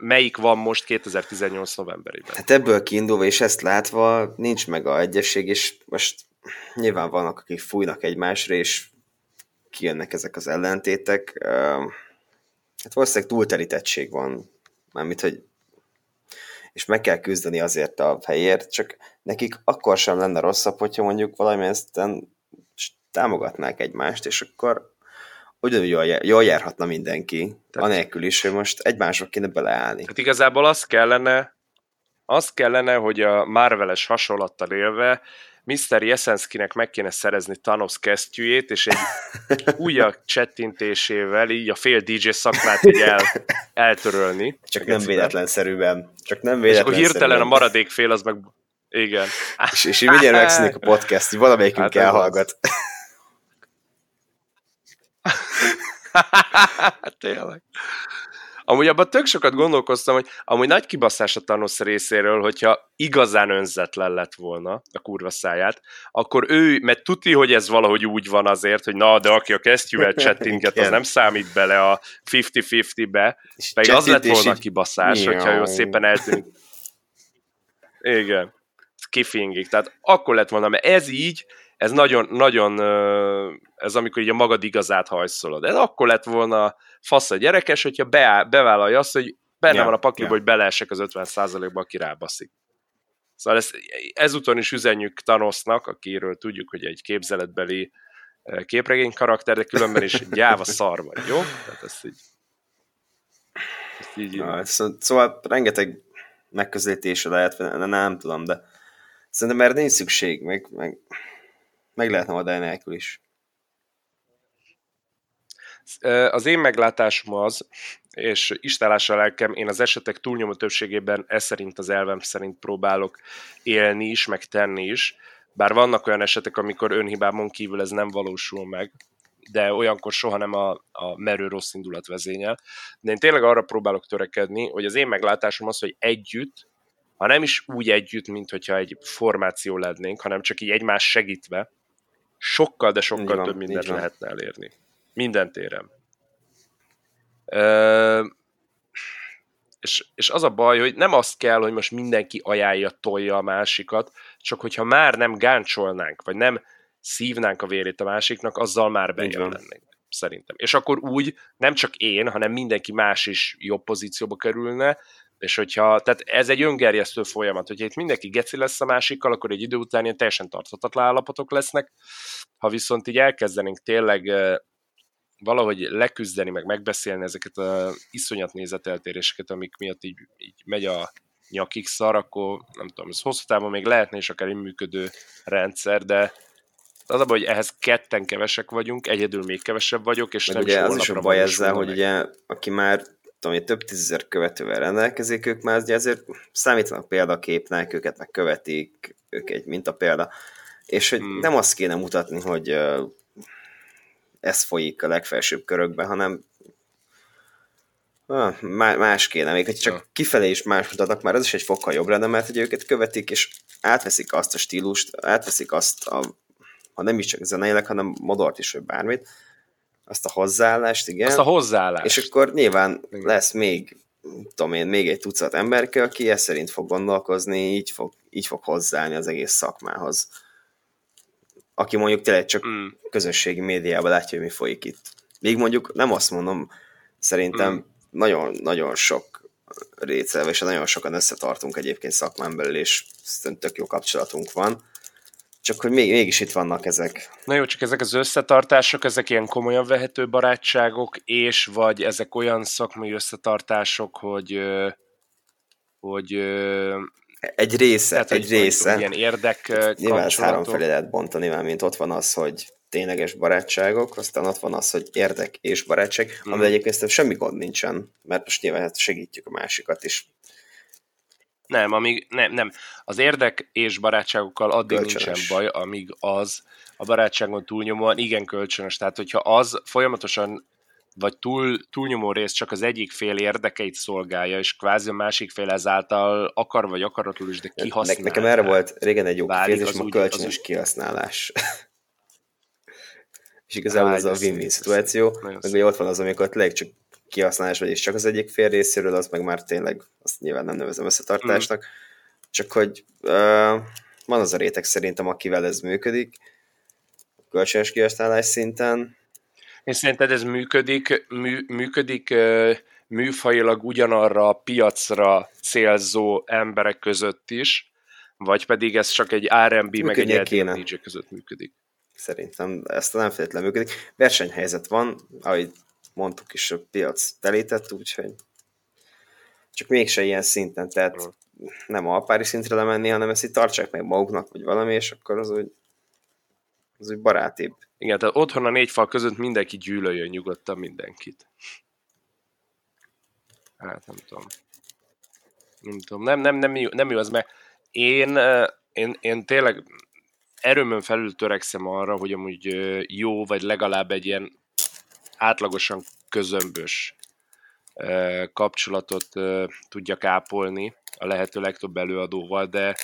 melyik van most 2018 novemberében? Hát ebből kiindulva és ezt látva nincs meg a egyesség, és most nyilván vannak, akik fújnak egymásra, és kijönnek ezek az ellentétek. Hát valószínűleg túlterítettség van mármint, hogy és meg kell küzdeni azért a helyért, csak nekik akkor sem lenne rosszabb, hogyha mondjuk valami ezt támogatnák egymást, és akkor ugyanúgy jól, jól járhatna mindenki, Tehát, anélkül is, hogy most egymásra kéne beleállni. Hát igazából az kellene, az kellene, hogy a Marveles hasonlattal élve Mr. Jeszenszkinek meg kéne szerezni Thanos kesztyűjét, és egy újabb csettintésével így a fél DJ szakmát így el, eltörölni. Csak nem véletlenszerűen. Csak nem véletlenszerűen. És akkor hirtelen a maradék fél az meg... Igen. És, és így mindjárt megszűnik a podcast, így valamelyikünk hát elhallgat. Hát tényleg. Amúgy abban tök sokat gondolkoztam, hogy amúgy nagy kibaszás a Thanos részéről, hogyha igazán önzetlen lett volna a kurva száját, akkor ő, mert tuti, hogy ez valahogy úgy van azért, hogy na, de aki a kesztyűvel csettinget, az nem számít bele a 50-50-be, meg az lett volna a kibaszás, hogyha ő szépen eltűnik. Igen. Kifingik. Tehát akkor lett volna, mert ez így, ez nagyon, nagyon, ez amikor így a magad igazát hajszolod. Ez akkor lett volna fasz a gyerekes, hogyha beáll, bevállalja azt, hogy benne ja, van a pakliba, ja. hogy beleesek az 50%-ba, aki rábaszik. Szóval ezt, ezúton is üzenjük Thanosnak, akiről tudjuk, hogy egy képzeletbeli képregény karakter, de különben is gyáva szar vagy, jó? Tehát ezt így, ezt így Na, szóval rengeteg megközelítése lehet, nem, nem tudom, de szerintem erre nincs szükség, meg, meg meg lehetne adni nélkül is. Az én meglátásom az, és istálással lelkem, én az esetek túlnyomó többségében ez szerint az elvem szerint próbálok élni is, meg tenni is, bár vannak olyan esetek, amikor önhibámon kívül ez nem valósul meg, de olyankor soha nem a, a merő rossz indulat vezényel. De én tényleg arra próbálok törekedni, hogy az én meglátásom az, hogy együtt, ha nem is úgy együtt, mint hogyha egy formáció lennénk, hanem csak így egymás segítve, sokkal, de sokkal van, több mindent lehetne elérni. Minden téren. Ö, és, és az a baj, hogy nem azt kell, hogy most mindenki ajánlja, tolja a másikat, csak hogyha már nem gáncsolnánk, vagy nem szívnánk a vérét a másiknak, azzal már bejön lennénk, szerintem. És akkor úgy nem csak én, hanem mindenki más is jobb pozícióba kerülne, és hogyha, tehát ez egy öngerjesztő folyamat, hogyha itt mindenki geci lesz a másikkal, akkor egy idő után ilyen teljesen tarthatatlan állapotok lesznek. Ha viszont így elkezdenénk tényleg valahogy leküzdeni, meg megbeszélni ezeket a iszonyat nézeteltéréseket, amik miatt így, így megy a nyakig szar, akkor nem tudom, ez hosszú távon még lehetne is akár egy működő rendszer, de az a baj, hogy ehhez ketten kevesek vagyunk, egyedül még kevesebb vagyok, és Meg nem ugye is az is a baj ezzel, hogy ugye, aki már tudom, több tízezer követővel rendelkezik, ők már ugye azért számítanak példaképnek, őket meg követik, ők egy mintapélda. És hogy hmm. nem azt kéne mutatni, hogy ez folyik a legfelsőbb körökben, hanem más kéne, még hogy csak ja. kifelé is más mutatnak, már az is egy fokkal jobb lenne, mert hogy őket követik, és átveszik azt a stílust, átveszik azt a, ha nem is csak zeneileg, hanem modort is, vagy bármit, azt a hozzáállást, igen. Azt a hozzáállást. És akkor nyilván igen. lesz még, tudom én, még egy tucat emberke, aki ezt szerint fog gondolkozni, így fog, így fog hozzáállni az egész szakmához. Aki mondjuk tényleg csak mm. közösségi médiában látja, hogy mi folyik itt. Még mondjuk nem azt mondom, szerintem mm. nagyon, nagyon sok récelve, és nagyon sokan összetartunk egyébként szakmán belül, és tök jó kapcsolatunk van csak hogy még, mégis itt vannak ezek. Na jó, csak ezek az összetartások, ezek ilyen komolyan vehető barátságok, és vagy ezek olyan szakmai összetartások, hogy hogy egy része, tehát, egy hogy, része. Hogy ilyen érdek Nyilván ez három felé lehet bontani, mert mint ott van az, hogy tényleges barátságok, aztán ott van az, hogy érdek és barátság, mm. amivel egyébként semmi gond nincsen, mert most nyilván hát segítjük a másikat is. Nem, amíg, nem, nem. Az érdek és barátságokkal addig kölcsönös. nincsen baj, amíg az a barátságon túlnyomóan igen kölcsönös. Tehát, hogyha az folyamatosan vagy túl, túlnyomó rész csak az egyik fél érdekeit szolgálja, és kvázi a másik fél ezáltal akar vagy akaratlanul is, de kihasznál. Nekem erre volt régen egy jó kifejezés, a kölcsönös kihasználás. és igazából Á, az a win-win szituáció, meg ugye ott van az, amikor tényleg csak kihasználás, vagyis csak az egyik fél részéről, az meg már tényleg, azt nyilván nem nevezem összetartásnak, mm. csak hogy uh, van az a réteg szerintem, akivel ez működik, kölcsönös kihasználás szinten. És szerinted ez működik, mű, működik uh, műfajilag ugyanarra a piacra célzó emberek között is, vagy pedig ez csak egy R&B meg egy DJ között működik? Szerintem ezt nem feltétlenül működik. Versenyhelyzet van, ahogy mondtuk is, a piac telített, úgyhogy csak mégse ilyen szinten, tehát nem alpári szintre lemenni, hanem ezt itt tartsák meg maguknak, vagy valami, és akkor az úgy, az úgy barátibb. Igen, tehát otthon a négy fal között mindenki gyűlöljön nyugodtan mindenkit. Hát nem tudom. Nem tudom, nem, nem, nem, jó, nem jó az, mert én, én, én tényleg erőmön felül törekszem arra, hogy amúgy jó, vagy legalább egy ilyen átlagosan közömbös kapcsolatot tudjak ápolni a lehető legtöbb előadóval, de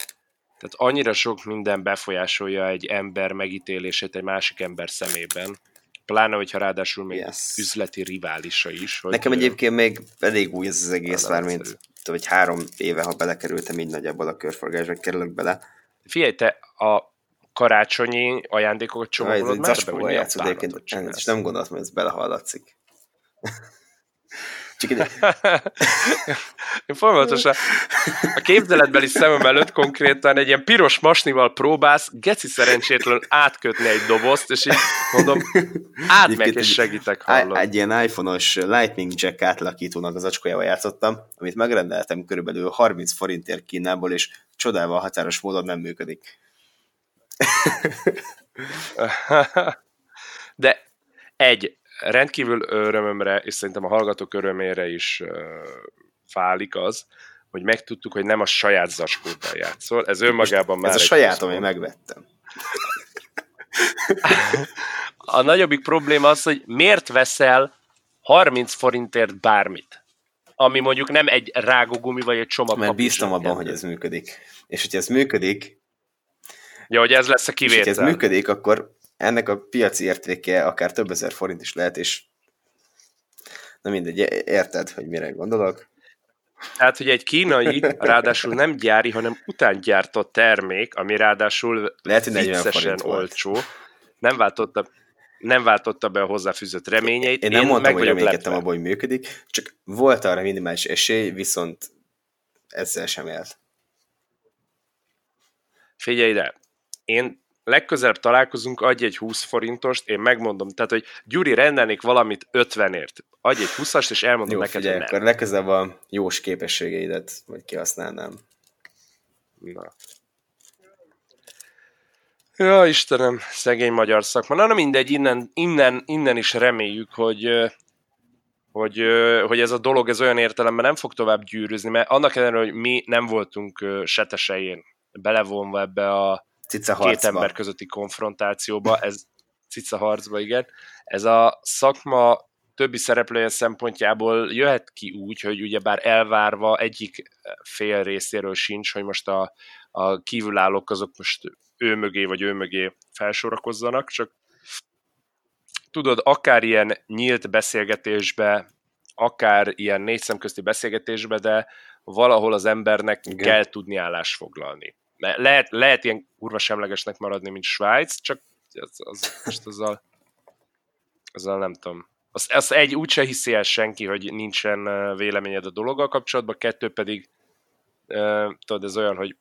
tehát annyira sok minden befolyásolja egy ember megítélését egy másik ember szemében, pláne, hogyha ráadásul még yes. üzleti riválisa is. Hogy Nekem egyébként még elég új ez az egész, már mint hogy három éve, ha belekerültem így nagyjából a körforgásba, kerülök bele. Figyelj, te a karácsonyi ajándékokat csomagolod már be, hogy játszod egyébként, és nem gondoltam, hogy ez belehallatszik. Csak ide. Én folyamatosan a képzeletbeli szemem előtt konkrétan egy ilyen piros masnival próbálsz geci szerencsétlen átkötni egy dobozt, és így mondom, átmegy és segítek, hallom. Egy ilyen iPhone-os Lightning Jack átlakítónak az acskójával játszottam, amit megrendeltem körülbelül 30 forintért Kínából, és csodával határos módon nem működik. De egy, rendkívül örömömre, és szerintem a hallgatók örömére is fálik az, hogy megtudtuk, hogy nem a saját zacskóddal játszol. Ez önmagában már... Ez a saját, amit megvettem. a nagyobbik probléma az, hogy miért veszel 30 forintért bármit, ami mondjuk nem egy rágógumi vagy egy csomag. Mert bíztam abban, hogy ez működik. És hogyha ez működik, Ja, hogy ez lesz a kivétel. És ez működik, akkor ennek a piaci értéke akár több ezer forint is lehet, és na mindegy, érted, hogy mire gondolok? Tehát, hogy egy kínai, ráadásul nem gyári, hanem után gyártott termék, ami ráadásul lehet, hogy viccesen olcsó, nem váltotta, nem váltotta be a hozzáfűzött reményeit. Én nem Én mondtam, hogy reménykedtem abban, hogy működik, csak volt arra minimális esély, viszont ezzel sem élt. Figyelj ide, én legközelebb találkozunk, adj egy 20 forintost, én megmondom, tehát, hogy Gyuri rendelnék valamit 50ért, adj egy 20-ast, és elmondom Jó, neked, figyelj, hogy nem. akkor legközelebb a jós képességeidet vagy kihasználnám. Na. Ja, Istenem, szegény magyar szakma. Na, na mindegy, innen, innen, innen is reméljük, hogy, hogy, hogy ez a dolog ez olyan értelemben nem fog tovább gyűrűzni, mert annak ellenére, hogy mi nem voltunk setesején belevonva ebbe a Cica két ember közötti konfrontációba, ez cica harcba, igen. Ez a szakma többi szereplője szempontjából jöhet ki úgy, hogy ugyebár elvárva egyik fél részéről sincs, hogy most a, a kívülállók azok most ő mögé vagy ő mögé felsorakozzanak, csak tudod, akár ilyen nyílt beszélgetésbe, akár ilyen négy szemközti beszélgetésbe, de valahol az embernek. Igen. kell tudni állást foglalni. Le- Lehet, lehet ilyen kurva semlegesnek maradni, mint Svájc, csak az, az, most azzal, azzal nem tudom. Az, az egy úgyse hiszi el senki, hogy nincsen véleményed a dologgal kapcsolatban, kettő pedig uh, tudod, ez olyan, hogy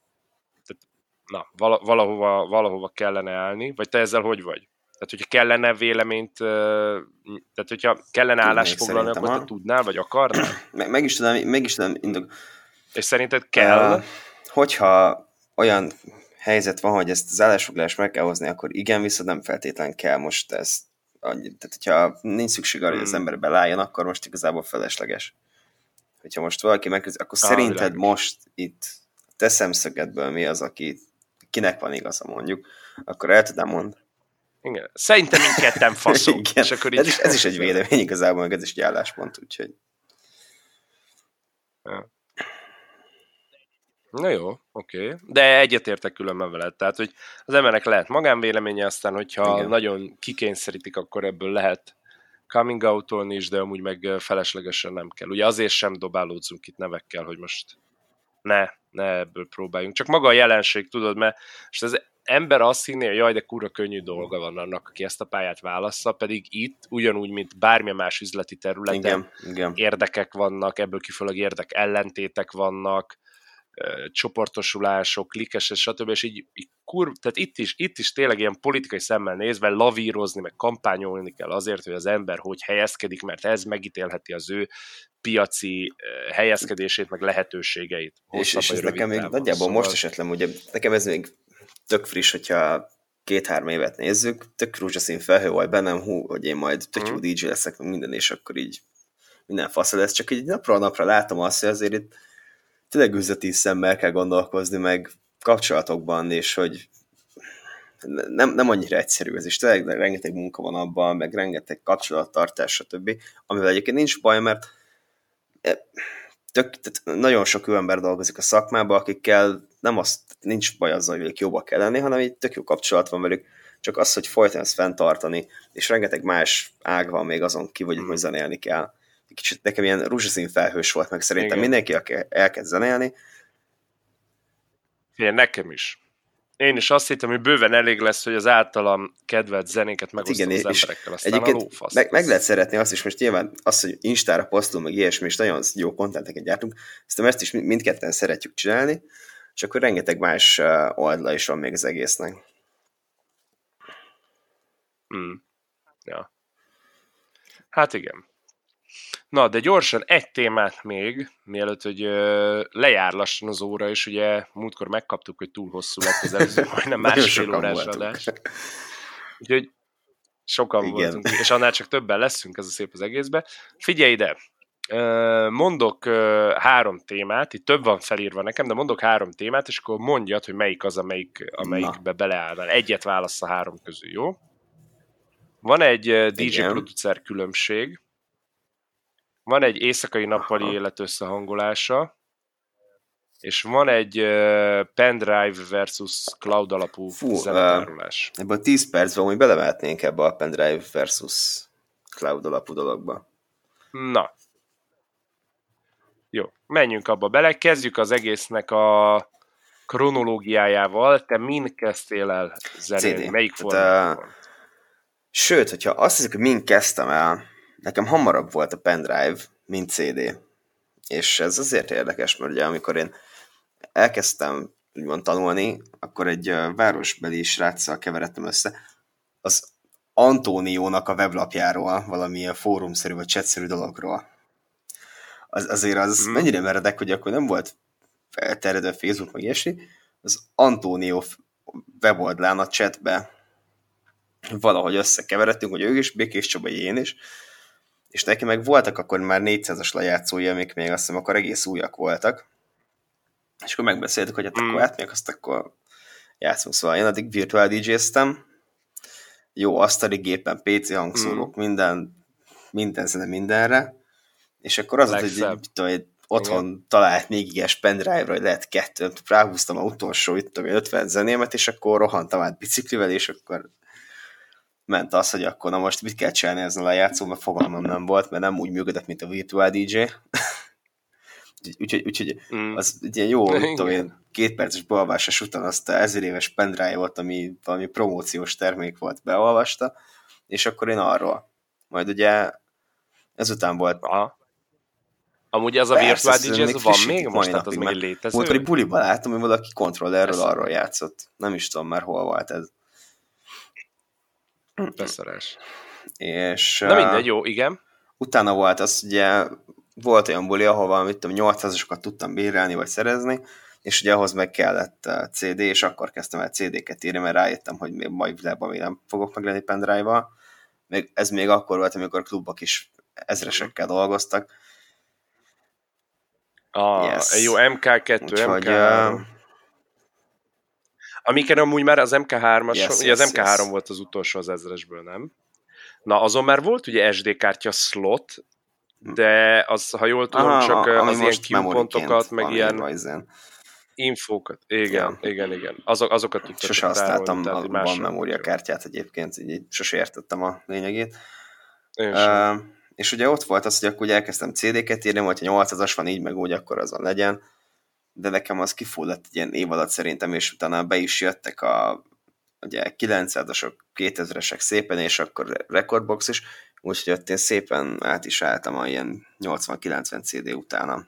tehát, na, vala, valahova, valahova kellene állni, vagy te ezzel hogy vagy? Tehát, hogyha kellene véleményt, tehát, hogyha kellene állást foglalni, akkor ha. te tudnál, vagy akarnál? Meg, meg is tudom, meg is tudom indok. És szerinted kell? Uh, hogyha olyan helyzet van, hogy ezt az állásfoglalást meg kell hozni, akkor igen, viszont nem feltétlen kell most ezt annyi. Tehát, hogyha nincs szükség arra, hogy az Hmm. ember belálljon, akkor most igazából felesleges. Hogyha most valaki megkezdi, akkor Ah, szerinted világos. most itt te szemszögedből mi az, aki kinek van igaza mondjuk, akkor el tudnám mondani. Igen. Szerintem mindketten faszok. Igen. És akkor Ez, is, ez is egy vélemény igazából, meg ez is egy álláspont, úgyhogy Na jó, oké. Okay. De egyetértek különben veled. Tehát, hogy az embernek lehet magánvéleménye, aztán, hogyha Igen. Nagyon kikényszerítik, akkor ebből lehet coming out is, de amúgy meg feleslegesen nem kell. Ugye azért sem dobálódzunk itt nevekkel, hogy most ne, ne ebből próbáljunk. Csak maga a jelenség, tudod, mert most az ember azt hinné, hogy jaj, de kurva könnyű dolga van annak, aki ezt a pályát válassza, pedig itt, ugyanúgy, mint bármilyen más üzleti területen, igen, igen. érdekek vannak, ebből kifolyólag érdek ellentétek vannak, csoportosulások, klikes, stb. És így, így kur, tehát itt is, itt is tényleg ilyen politikai szemmel nézve lavírozni, meg kampányolni kell azért, hogy az ember hogy helyezkedik, mert ez megítélheti az ő piaci helyezkedését, meg lehetőségeit. És, és ez nekem még nagyjából Szóval- most esetleg, ugye nekem ez még tök friss, hogyha két-három évet nézzük, tök rózsaszín felhő volt bennem, hú, hogy én majd tök jó Mhm. DJ leszek, minden, és akkor így minden fasz lesz, csak így napról napra látom azt, hogy azért itt tényleg üzleti szemmel kell gondolkozni, meg kapcsolatokban, és hogy nem, nem annyira egyszerű ez, és tényleg rengeteg munka van abban, meg rengeteg kapcsolattartás, stb. Amivel egyébként nincs baj, mert e, tök, tehát nagyon sok jó ember dolgozik a szakmában, akikkel nem azt, nincs baj azzal, hogy velük jobban kell lenni, hanem így tök jó kapcsolat van velük, csak az, hogy folyton ezt fenntartani, és rengeteg más ág van még azon ki, hogy, hogy zenélni kell. Kicsit nekem ilyen rózsaszín felhős volt, meg szerintem Igen. mindenki, aki elkezd zenélni, Figyelj, nekem is. Én is azt hittem, hogy bőven elég lesz, hogy az általam kedvelt zenéket megosztom igen, az és emberekkel. Aztán a Egyébként lófasz. meg, meg lehet szeretni azt is, most nyilván az, hogy Instára posztol, meg ilyesmi, és nagyon jó kontenteket gyártunk, szerintem ezt is mind- mindketten szeretjük csinálni, és akkor rengeteg más oldala is van még az egésznek. Mm. Ja. Hát igen. Na, de gyorsan egy témát még, mielőtt, hogy ö, lejár lassan az óra, és ugye múltkor megkaptuk, hogy túl hosszú lett az előző, majdnem másfél órás adás. Úgyhogy sokan Igen. Voltunk, és annál csak többen leszünk, ez a szép az egészbe. Figyelj ide! Mondok három témát, itt több van felírva nekem, de mondok három témát, és akkor mondjad, hogy melyik az, amelyik, amelyikbe beleállnál. Egyet válasz a három közül, jó? Van egy ö, DJ Igen. producer különbség, van egy éjszakai nappali Aha. élet összehangolása, és van egy uh, pendrive versus cloud alapú Fú, zenetárolás. Ebből a 10 percben úgy belemehetnénk ebbe a pendrive versus cloud alapú dologba. Na. Jó, menjünk abba bele. Kezdjük az egésznek a kronológiájával. Te mind kezdtél el zenélni? CD. Melyik formában? uh, Sőt, hogyha azt hiszem, hogy mind kezdtem el, nekem hamarabb volt a pendrive, mint CD. És ez azért érdekes, mert ugye amikor én elkezdtem úgymond tanulni, akkor egy városbeli sráccal keveredtem össze. Az Antóniónak a weblapjáról, valamilyen fórumszerű vagy chatszerű dologról. Az, azért az mm. mennyire meredek, hogy akkor nem volt felterjedő Facebook, meg ilyesmi, az Antónió weboldalán a chatbe valahogy összekeveredtünk, hogy ő is, Békés Csaba, én is, és neki meg voltak akkor már 400-as lejátszói, amik még azt hiszem akkor egész újak voltak, és akkor megbeszéltük, hogy hát mm. akkor átmegyek, azt akkor játszunk. Szóval én addig virtual DJ-ztem, jó asztali gépen, PC hangszórók, mm. minden, minden zene mindenre, és akkor az, hogy tudom, hogy otthon Igen. talált még ilyes pendrive-ra, hogy lehet kettőt, ráhúztam a utolsó, itt tudom, 50 zenémet, és akkor rohantam át biciklivel, és akkor ment az, hogy akkor na most mit kell csinálni ezen a játszó, mert fogalmam nem volt, mert nem úgy működött, mint a Virtual DJ. úgyhogy, úgyhogy mm. az egy ilyen jó, tudom én, két perces beolvásás után azt a ezer éves pendrive volt, ami valami promóciós termék volt, beolvasta, és akkor én arról. Majd ugye ezután volt Aha. Amúgy az a Virtual DJ, ez van még most? Tehát az még létező? Múltkori buliba láttam, hogy valaki kontrollerről arról játszott. Nem is tudom már hol volt ez. Beszarás. És... Na mindegy, jó, igen. Utána volt az, ugye volt olyan buli, ahova mit tudom, 800-asokat tudtam bírálni, vagy szerezni, és ugye ahhoz meg kellett CD, és akkor kezdtem el CD-ket írni, mert rájöttem, hogy még mai világban még nem fogok meglenni pendrive-val. Még, ez még akkor volt, amikor klubok is ezresekkel dolgoztak. A, yes. Jó, MK2, Úgyhogy, MK3. Uh, Amiken amúgy már az MK3-as, yes, ugye yes, az MK3 yes. volt az utolsó az ezresből, nem? Na, azon már volt ugye SD kártya slot, de az, ha jól tudom, Aha, csak az ilyen kipontokat, meg ilyen rajzen. infókat. Igen, ja. igen, igen. Azok, azokat tudtam. Sose használtam a van memória kártyát egyébként, így sose értettem a lényegét. Uh, és ugye ott volt az, hogy akkor ugye elkezdtem CD-ket írni, hogyha 800-as van így, meg úgy, akkor azon legyen de nekem az kifulladt egy ilyen év alatt szerintem, és utána be is jöttek a ugye 900-asok, 2000-esek szépen, és akkor Recordbox is, úgyhogy ott én szépen át is álltam a ilyen 80-90 CD utána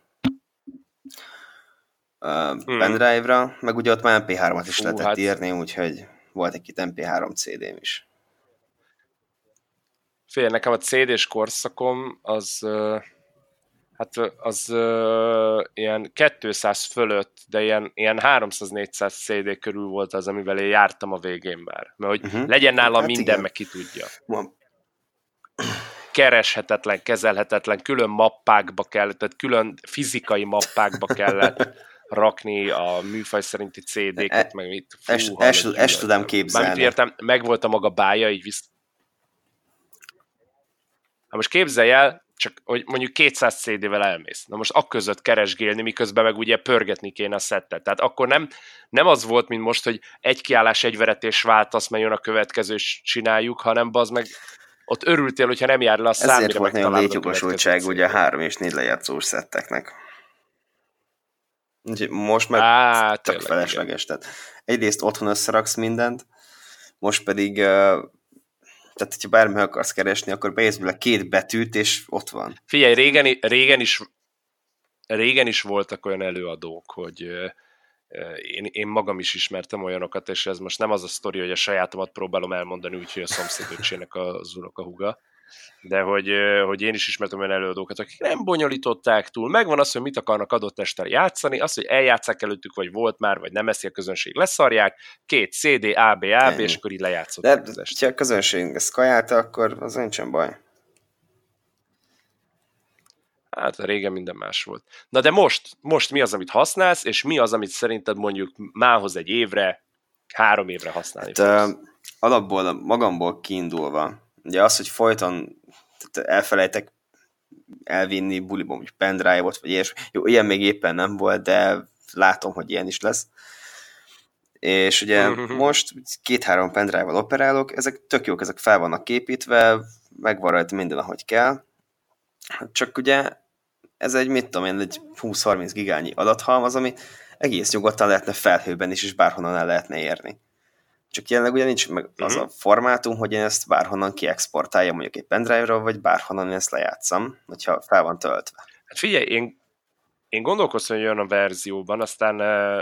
uh, hmm. pendrive-ra, meg ugye ott már MP3-at is Fú, lehetett hát... írni, úgyhogy volt egy itt MP3 CD-m is. Fél, nekem a CD-s korszakom az uh hát az uh, ilyen 200 fölött, de ilyen, ilyen 300-400 CD körül volt az, amivel én jártam a végén már. Mert hogy uh-huh. legyen nála hát minden, igen. meg ki tudja. Van. Kereshetetlen, kezelhetetlen, külön mappákba kellett, tehát külön fizikai mappákba kellett rakni a műfaj szerinti CD-ket, e, meg mit. Fú, ezt, ezt tudom képzelni. Mármint értem, meg volt a maga bája, így visz... Hát most képzelj el, csak hogy mondjuk 200 CD-vel elmész. Na most akközött keresgélni, miközben meg ugye pörgetni kéne a szettet. Tehát akkor nem, nem az volt, mint most, hogy egy kiállás, egy veretés váltasz, mert jön a következő, és csináljuk, hanem az meg ott örültél, hogyha nem jár le a számra. Ezért volt nagyon létjogosultság ugye a három és négy lejátszós szetteknek. Úgyhogy most meg Á, tök tényleg, felesleges. Tehát egyrészt otthon összeraksz mindent, most pedig uh, tehát, hogyha bármi akarsz keresni, akkor beírsz bele két betűt, és ott van. Figyelj, régen, régen, is, régen is voltak olyan előadók, hogy én, én magam is ismertem olyanokat, és ez most nem az a sztori, hogy a sajátomat próbálom elmondani, úgyhogy a szomszédöcsének az unokahuga de hogy, hogy én is ismertem olyan előadókat, akik nem bonyolították túl. Megvan az, hogy mit akarnak adott este játszani, az, hogy eljátszák előttük, vagy volt már, vagy nem eszi a közönség, leszarják, két CD, AB, AB, és akkor így lejátszották De ha a közönség ezt kajálta, akkor az nincsen baj. Hát régen minden más volt. Na de most, most mi az, amit használsz, és mi az, amit szerinted mondjuk mához egy évre, három évre használni hát, uh, alapból, magamból kiindulva, Ugye az, hogy folyton tehát elfelejtek elvinni buliba, mondjuk pendrive-ot, vagy ilyesmi. Jó, ilyen még éppen nem volt, de látom, hogy ilyen is lesz. És ugye uh-huh. most két-három pendrive-val operálok, ezek tök jók, ezek fel vannak képítve, megvan rajta minden, ahogy kell. Csak ugye ez egy, mit tudom én, egy 20-30 gigányi adathalmaz, ami egész nyugodtan lehetne felhőben is, és bárhonnan el lehetne érni. Csak jelenleg ugye nincs meg az uh-huh. a formátum, hogy én ezt bárhonnan kiexportáljam mondjuk egy pendrive-ról, vagy bárhonnan én ezt lejátszam, hogyha fel van töltve. Hát figyelj, én, én gondolkoztam, hogy olyan a verzióban, aztán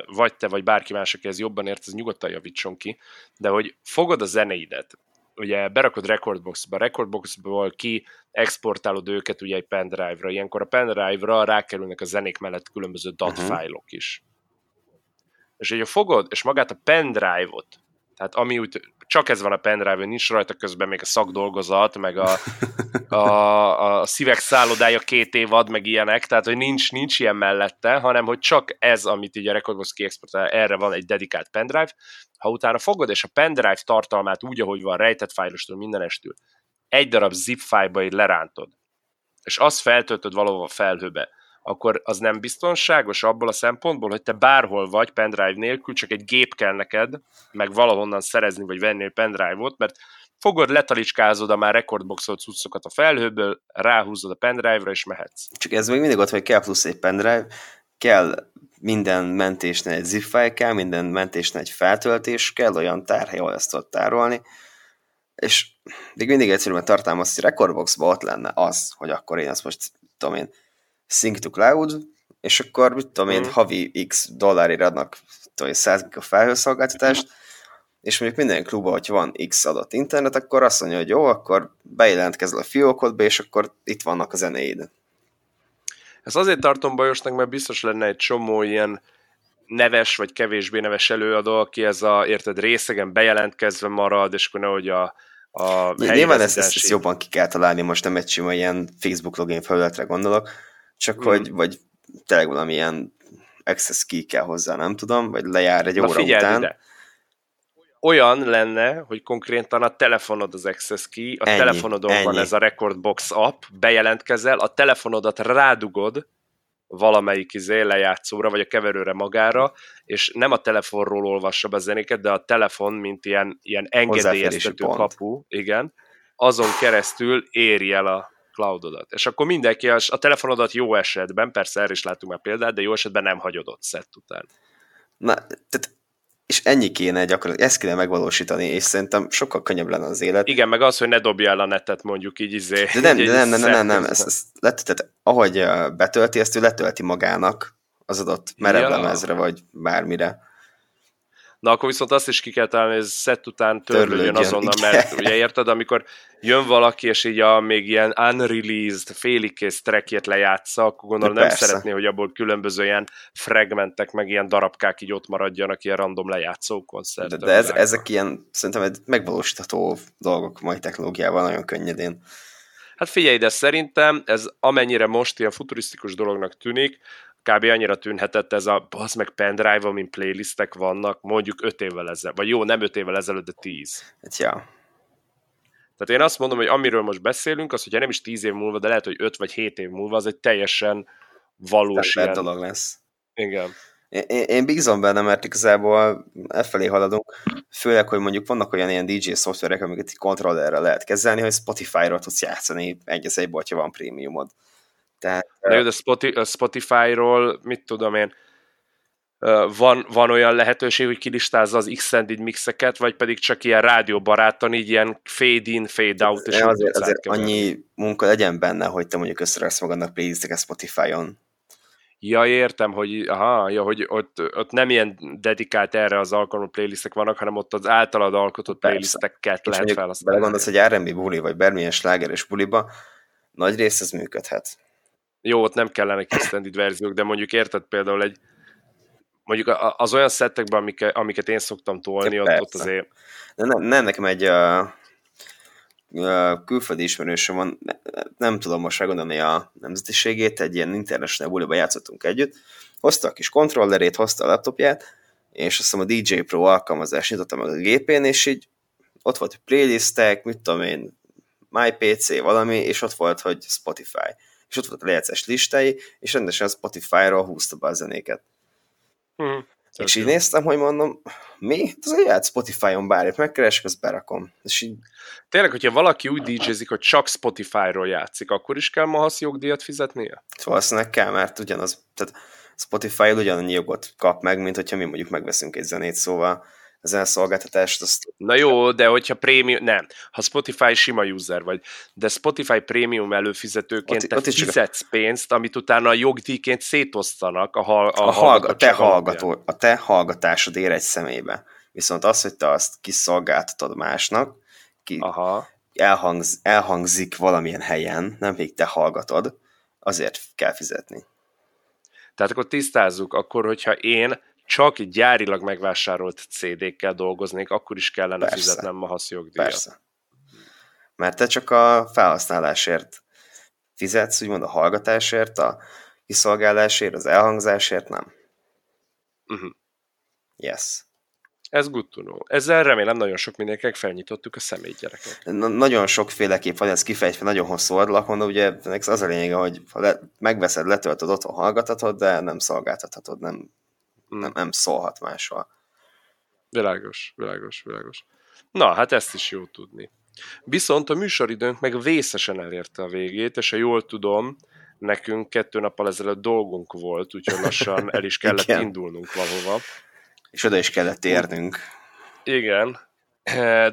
vagy te, vagy bárki más, aki ez jobban ért, ez nyugodtan javítson ki, de hogy fogod a zeneidet, ugye berakod Recordboxba, Recordboxból ki exportálod őket ugye egy pendrive-ra, ilyenkor a pendrive-ra rákerülnek a zenék mellett különböző DAT uh-huh. fájlok is. És ugye fogod, és magát a pendrive-ot, tehát ami úgy, csak ez van a pendrive nincs rajta közben még a szakdolgozat, meg a, a, a szívek szállodája két évad, meg ilyenek, tehát hogy nincs, nincs ilyen mellette, hanem hogy csak ez, amit így a Recordbox kiexportál, erre van egy dedikált pendrive, ha utána fogod, és a pendrive tartalmát úgy, ahogy van, rejtett fájlostól mindenestül, egy darab zip fájba így lerántod, és azt feltöltöd valahol a felhőbe, akkor az nem biztonságos abból a szempontból, hogy te bárhol vagy pendrive nélkül, csak egy gép kell neked, meg valahonnan szerezni vagy venni egy pendrive-ot, mert fogod, letalicskázod a már rekordboxolt cuccokat a felhőből, ráhúzod a pendrive-ra, és mehetsz. Csak ez még mindig ott, hogy kell plusz egy pendrive, kell minden mentésnél egy zip file, kell minden mentésnél egy feltöltés, kell olyan tárhely, ahol ezt tudod tárolni, és még mindig egyszerűen tartalmaz, hogy rekordboxban ott lenne az, hogy akkor én azt most, tudom én, sync to cloud, és akkor, mit tudom én, mm. havi x dollárért adnak tudom, 100 a felhőszolgáltatást, és mondjuk minden klubban, hogyha van x adott internet, akkor azt mondja, hogy jó, akkor bejelentkezel a fiókodba, és akkor itt vannak a zenéid. Ezt azért tartom bajosnak, mert biztos lenne egy csomó ilyen neves vagy kevésbé neves előadó, aki ez a, érted, részegen bejelentkezve marad, és akkor nehogy a, a Nyilván ezt, ezt, ezt, jobban ki kell találni, most nem egy sima ilyen Facebook login felületre gondolok, csak mm. hogy, vagy tényleg valamilyen access key kell hozzá, nem tudom, vagy lejár egy Na óra után. Ide. Olyan lenne, hogy konkrétan a telefonod az access key, a ennyi, telefonodon ennyi. van ez a Recordbox app, bejelentkezel, a telefonodat rádugod valamelyik izé lejátszóra, vagy a keverőre magára, és nem a telefonról olvassa be a zenéket, de a telefon, mint ilyen, ilyen engedélyeztető kapu, igen, azon keresztül éri el a cloudodat. És akkor mindenki, a, a telefonodat jó esetben, persze erre is látunk már példát, de jó esetben nem hagyod ott szett után. Na, tehát és ennyi kéne gyakorlatilag, ezt kéne megvalósítani, és szerintem sokkal könnyebb lenne az élet. Igen, meg az, hogy ne dobjál a netet mondjuk így izé. De nem, de nem, nem, nem, nem, nem, ezt, ezt lett, tehát ahogy betölti, ezt ő letölti magának az adott merevlemezre, ja. vagy bármire. Na akkor viszont azt is ki kell találni, hogy ez szett után törlődjön azonnal, mert ugye érted, amikor jön valaki, és így a még ilyen unreleased, félig kész trackjét lejátsza, akkor gondolom nem szeretné, hogy abból különböző ilyen fragmentek, meg ilyen darabkák így ott maradjanak, ilyen random lejátszó koncert. De, de ez, ezek ilyen, szerintem megvalósítható dolgok mai technológiával nagyon könnyedén. Hát figyelj, de szerintem ez amennyire most ilyen futurisztikus dolognak tűnik, kb. annyira tűnhetett ez a az meg pendrive, amin playlistek vannak, mondjuk 5 évvel ezelőtt, vagy jó, nem 5 évvel ezelőtt, de 10. Hát ja. Tehát én azt mondom, hogy amiről most beszélünk, az, hogyha nem is 10 év múlva, de lehet, hogy 5 vagy 7 év múlva, az egy teljesen valós ilyen... dolog lesz. Igen. Én, én bízom benne, mert igazából e felé haladunk, főleg, hogy mondjuk vannak olyan ilyen DJ szoftverek, amiket egy kontrollerrel lehet kezelni, hogy Spotify-ra tudsz játszani egy az egybe, ha van prémiumod. Tehát, de jó, de Spotify-ról, mit tudom én, van, van olyan lehetőség, hogy kilistázza az extended mixeket, vagy pedig csak ilyen rádióbarátan, így ilyen fade in, fade out, és azért, azért annyi munka legyen benne, hogy te mondjuk összeraksz magadnak playlisteket Spotify-on. Ja, értem, hogy, aha, ja, hogy ott, ott nem ilyen dedikált erre az alkalom playlistek vannak, hanem ott az általad alkotott playlisteket lehet felhasználni. Belegondolsz, hogy R&B buli, vagy bármilyen slágeres buliba, nagy rész ez működhet. Jó, ott nem kellene extended verziók, de mondjuk érted például egy mondjuk az olyan szettekben, amiket, amiket én szoktam tolni, ja, ott, ott azért... De nem, nem nekem egy uh, uh, külföldi ismerősöm van, ne, nem tudom most megmondani a nemzetiségét, egy ilyen international buliba játszottunk együtt, hozta a kis kontrollerét, hozta a laptopját, és azt hiszem a DJ Pro alkalmazás nyitotta meg a gépén, és így ott volt playlistek, mit tudom én, MyPC, valami, és ott volt, hogy Spotify és ott volt a lejátszás listái, és rendesen a Spotify-ról húzta be a zenéket. Hmm. És így néztem, hogy mondom, mi? Ez a ját Spotify-on bárját megkeresek, azt berakom. És így... Tényleg, hogyha valaki úgy dj hogy csak Spotify-ról játszik, akkor is kell mahasz jogdíjat fizetnie? Valószínűleg kell, mert ugyanaz, tehát Spotify ugyanannyi jogot kap meg, mint hogyha mi mondjuk megveszünk egy zenét, szóval az elszolgáltatást. Azt... Na jó, de hogyha prémium, nem, ha Spotify sima user vagy, de Spotify prémium előfizetőként ott, te ott fizetsz a... pénzt, amit utána a jogdíjként szétosztanak a, hal, a, a, hallga, te hallgató, a te hallgatásod ér egy szemébe. Viszont az, hogy te azt kiszolgáltatod másnak, ki Aha. Elhangz, elhangzik valamilyen helyen, nem pedig te hallgatod, azért kell fizetni. Tehát akkor tisztázzuk, akkor hogyha én csak gyárilag megvásárolt CD-kkel dolgoznék, akkor is kellene Persze. fizetnem a haszjogdíjat. Persze. Mert te csak a felhasználásért fizetsz, úgymond a hallgatásért, a kiszolgálásért, az elhangzásért nem. Uh-huh. Yes. Ez good to know. Ezzel remélem nagyon sok mindenkinek felnyitottuk a szemét gyerekek. Na, nagyon sokféleképp van ez kifejtve nagyon hosszú oldalakon, de ugye az a lényege, hogy ha le, megveszed, letöltöd, otthon hallgathatod, de nem szolgáltathatod, nem hmm. nem, nem szólhat máshol. Világos, világos, világos. Na, hát ezt is jó tudni. Viszont a műsoridőnk meg vészesen elérte a végét, és ha jól tudom, nekünk kettő nappal ezelőtt dolgunk volt, úgyhogy lassan el is kellett indulnunk valahova. És oda is kellett érnünk. Igen,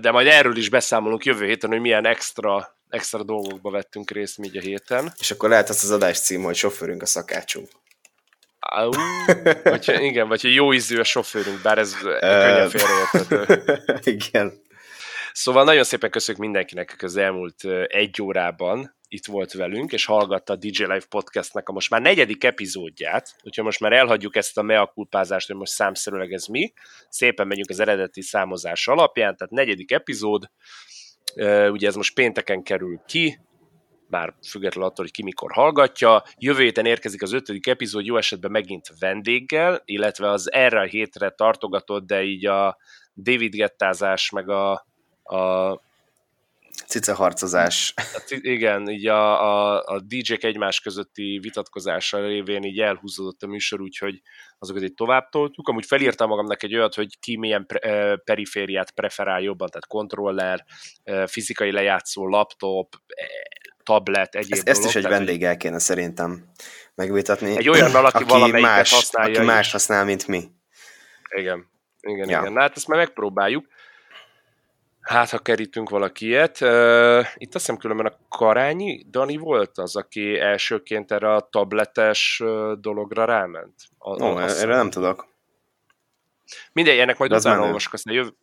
de majd erről is beszámolunk jövő héten, hogy milyen extra, extra dolgokba vettünk részt mi a héten. És akkor lehet az az adás cím, hogy sofőrünk a szakácsunk. Au, vagy, igen, vagy jó ízű a sofőrünk, bár ez könnyen félreérthető. igen. Szóval nagyon szépen köszönjük mindenkinek, aki az elmúlt egy órában itt volt velünk, és hallgatta a DJ Live podcastnek a most már negyedik epizódját, úgyhogy most már elhagyjuk ezt a mea kulpázást, hogy most számszerűleg ez mi. Szépen megyünk az eredeti számozás alapján, tehát negyedik epizód, ugye ez most pénteken kerül ki, már függetlenül attól, hogy ki mikor hallgatja. Jövő héten érkezik az ötödik epizód, jó esetben megint vendéggel, illetve az erre a hétre tartogatott, de így a David Gettázás, meg a, a cicaharcozás. Igen, így a, a, a DJ-k egymás közötti vitatkozása révén így elhúzódott a műsor, úgyhogy azokat így tovább toltuk. Amúgy felírtam magamnak egy olyat, hogy ki milyen pre, perifériát preferál jobban, tehát kontroller, fizikai lejátszó, laptop, tablet, egyéb ezt, dolog. Ezt is egy vendéggel kéne szerintem megvitatni. Egy olyan aki, aki más, használja. Aki más használ, mint mi. Igen, igen, ja. igen. Na, hát ezt már megpróbáljuk. Hát, ha kerítünk valaki ilyet. Uh, itt azt hiszem különben a Karányi Dani volt az, aki elsőként erre a tabletes dologra ráment. A, Ó, erre nem tudok. Mindegy, ennek majd utána olvasok, aztán jövő,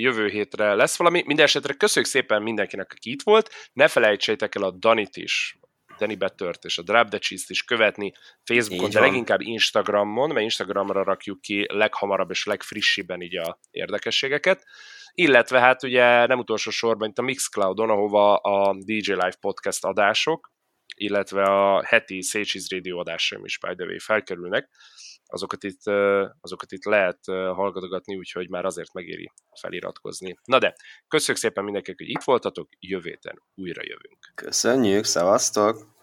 jövő hétre lesz valami. Minden esetre köszönjük szépen mindenkinek, aki itt volt. Ne felejtsétek el a Danit is, Danny Betört és a Drop the Cheese-t is követni Facebookon, de leginkább Instagramon, mert Instagramra rakjuk ki leghamarabb és legfrissibben így a érdekességeket. Illetve hát ugye nem utolsó sorban itt a Mixcloudon, ahova a DJ Live podcast adások, illetve a heti Szécsiz Radio adásaim is by the way felkerülnek azokat itt, azokat itt lehet hallgatgatni, úgyhogy már azért megéri feliratkozni. Na de, köszönjük szépen mindenkinek, hogy itt voltatok, jövő újra jövünk. Köszönjük, szevasztok!